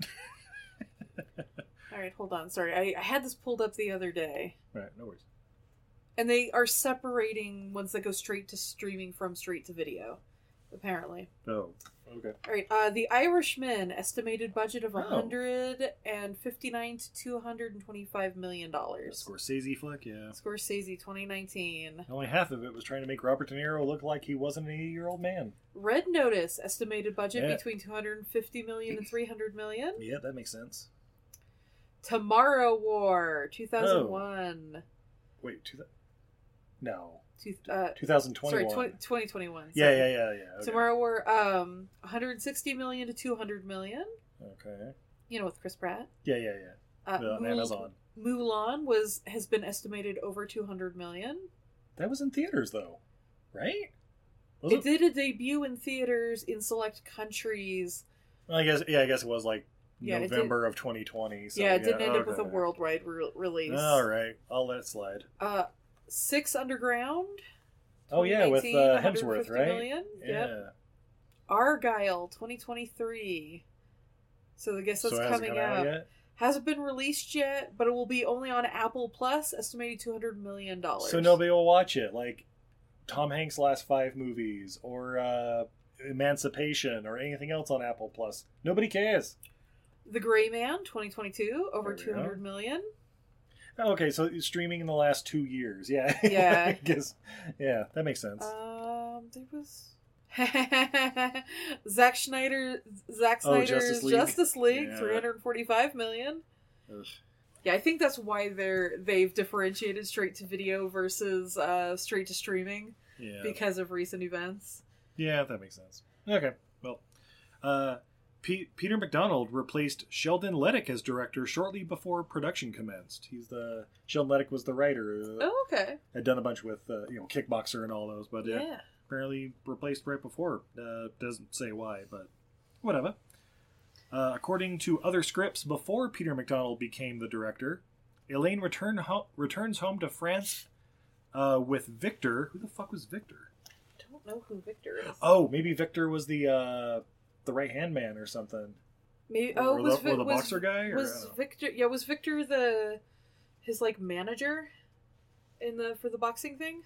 [LAUGHS] All right, hold on. Sorry, I, I had this pulled up the other day, Right, no worries. and they are separating ones that go straight to streaming from straight to video. apparently. Oh, okay. All right, uh, The Irishman estimated budget of Oh. 159 to 225 million dollars. Scorsese flick, yeah. Scorsese 2019. Only half of it was trying to make Robert De Niro look like he wasn't an 80 year old man. Red Notice estimated budget Yeah. between 250 million and 300 million. Yeah, that makes sense. Tomorrow War 2001. Wait, two, no. Two, uh, 2021. Sorry, 20, 2021. Yeah, yeah, yeah, yeah. Okay. Tomorrow War um 160 million to 200 million. Okay. You know with Chris Pratt. Yeah, yeah, yeah. Uh, on Mul- Amazon. Mulan was has been estimated over 200 million. That was in theaters, though, right? Was It did a debut in theaters in select countries. Well, I guess, yeah, I guess it was like Yeah, November of 2020. So, yeah, it didn't end up with a worldwide re- release. All right, I'll let it slide. Uh, Six Underground. Oh yeah, with uh, Hemsworth, right? million? Yeah. Yep. Argylle 2023. So I guess that's hasn't coming out out. Hasn't been released yet, but it will be only on Apple Plus, estimated two hundred million dollars. So nobody will watch it, like Tom Hanks' last five movies, or uh, Emancipation, or anything else on Apple Plus. Nobody cares. The Gray Man 2022 over There we go. hundred million. Okay, so streaming in the last two years. Yeah. [LAUGHS] Yeah. I guess. Yeah, that makes sense. Um, there was [LAUGHS] Zack Schneider, Zack Oh, Snyder's Justice Justice League. League, Yeah. three hundred forty-five million. Ugh. Yeah, I think that's why they're they've differentiated straight to video versus uh, straight to streaming Yeah. because of recent events. Yeah, that makes sense. Okay, well, uh, P- Peter MacDonald replaced Sheldon Lettich as director shortly before production commenced. He's the Sheldon Lettich was the writer. Uh, Oh, okay. Had done a bunch with uh, you know Kickboxer and all those, but yeah, apparently replaced right before. Uh, doesn't say why, but whatever. Uh, according to other scripts before Peter MacDonald became the director, Alain return ho- returns home to France uh, with Victor. Who the fuck was Victor? I don't know who Victor is. Oh, maybe Victor was the uh, the right hand man or something. Maybe Or- oh or was the- or the was, boxer guy, was don't. Victor yeah was Victor the his like manager in the for the boxing thing?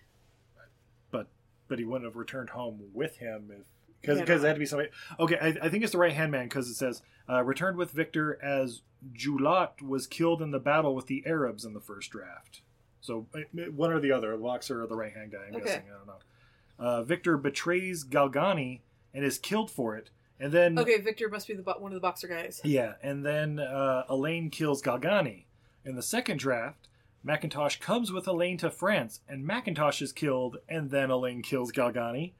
But but he wouldn't have returned home with him if because Yeah, because no. it had to be somebody. Okay, I, I think it's the right hand man because it says uh, returned with Victor as Julat was killed in the battle with the Arabs in the first draft. So uh, one or the other, the boxer or the right hand guy. I'm Okay. guessing. I don't know. Uh, Victor betrays Galgani and is killed for it, and then Okay, Victor must be the bo- one of the boxer guys. Yeah, and then uh, Alain kills Galgani. In the second draft, Macintosh comes with Alain to France, and Macintosh is killed, and then Alain kills Galgani.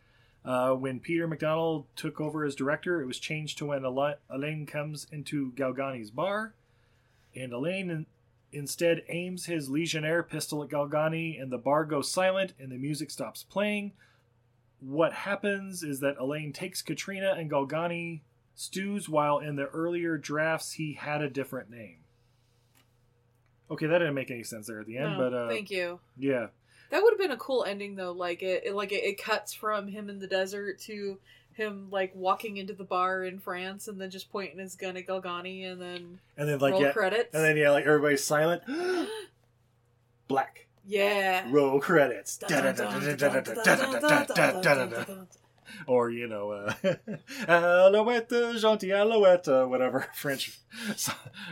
Uh, when Peter MacDonald took over as director, it was changed to when Alain comes into Galgani's bar, and Alain in- instead aims his Legionnaire pistol at Galgani, and the bar goes silent, and the music stops playing. What happens is that Alain takes Katrina and Galgani stews while in the earlier drafts he had a different name. Okay, that didn't make any sense there at the end, No, but uh, thank you. Yeah, That would have been a cool ending though. Like it, it like it, it cuts from him in the desert to him like walking into the bar in France and then just pointing his gun at Galgani and then and then like roll yeah, credits. and then yeah, like everybody's silent. [GASPS] Black yeah. roll credits. Or you know, uh, Alouette, gentil Alouette, uh, whatever French,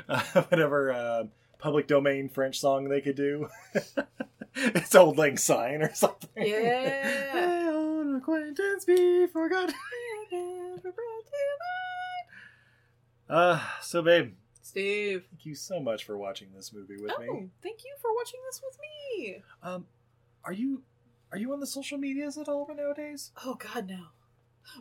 uh, whatever uh, public domain French song they could do. it's Auld Lang Syne or something. Yeah. Hey, old acquaintance be forgot. Uh, so babe, Steve. thank you so much for watching this movie with Oh, me. thank you for watching this with me. Um, are you are you on the social medias at all nowadays? Oh God, no.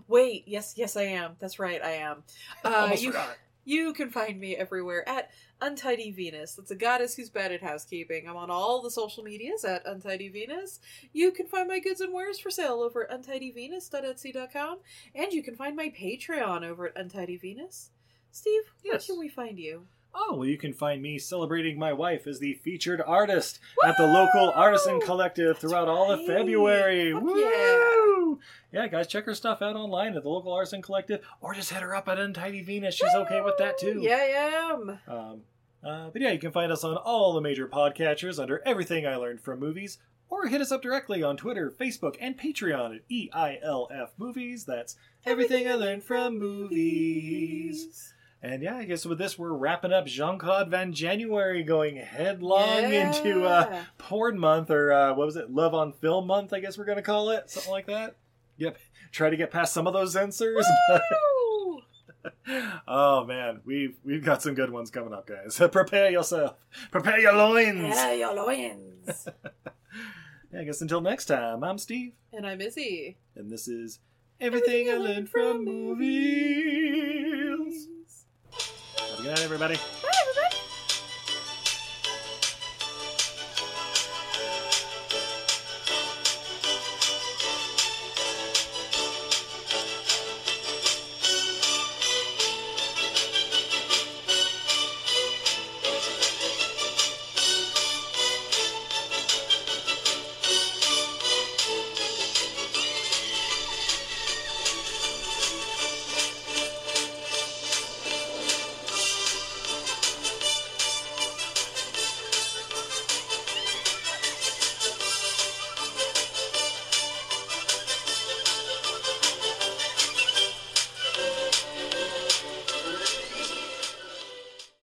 Wait, yes, yes, I am. That's right, I am. [LAUGHS] Uh, Almost you, forgot. you can find me everywhere at Untidy Venus. That's a goddess who's bad at housekeeping. I'm on all the social medias at Untidy Venus. You can find my goods and wares for sale over at untidyvenus.etsy.com, and you can find my Patreon over at Untidy Venus. Steve, where Yes. can we find you? Oh, well, you can find me celebrating my wife as the featured artist at the local artisan collective throughout all of. February. Fuck Woo! Yeah, guys, check her stuff out online at the local artisan collective, or just hit her up at Untidy Venus. She's okay with that too. Yeah, I am. Um, uh, but yeah, you can find us on all the major podcatchers under Everything I Learned from Movies, or hit us up directly on Twitter, Facebook, and Patreon at EILF Movies. That's everything I learned from movies. And yeah, I guess with this we're wrapping up Jean Claude Van January, going headlong Yeah. into uh, porn month or uh, what was it, Love on Film month? I guess we're gonna call it something like that. Yep, try to get past some of those censors. [LAUGHS] oh man, we've we've got some good ones coming up, guys. [LAUGHS] Prepare yourself. Prepare your loins. Yeah, your loins. [LAUGHS] Yeah, I guess until next time, I'm Steve, and I'm Izzy. and this is Everything, I Learned from Movies. Good night, everybody. Bye, everybody.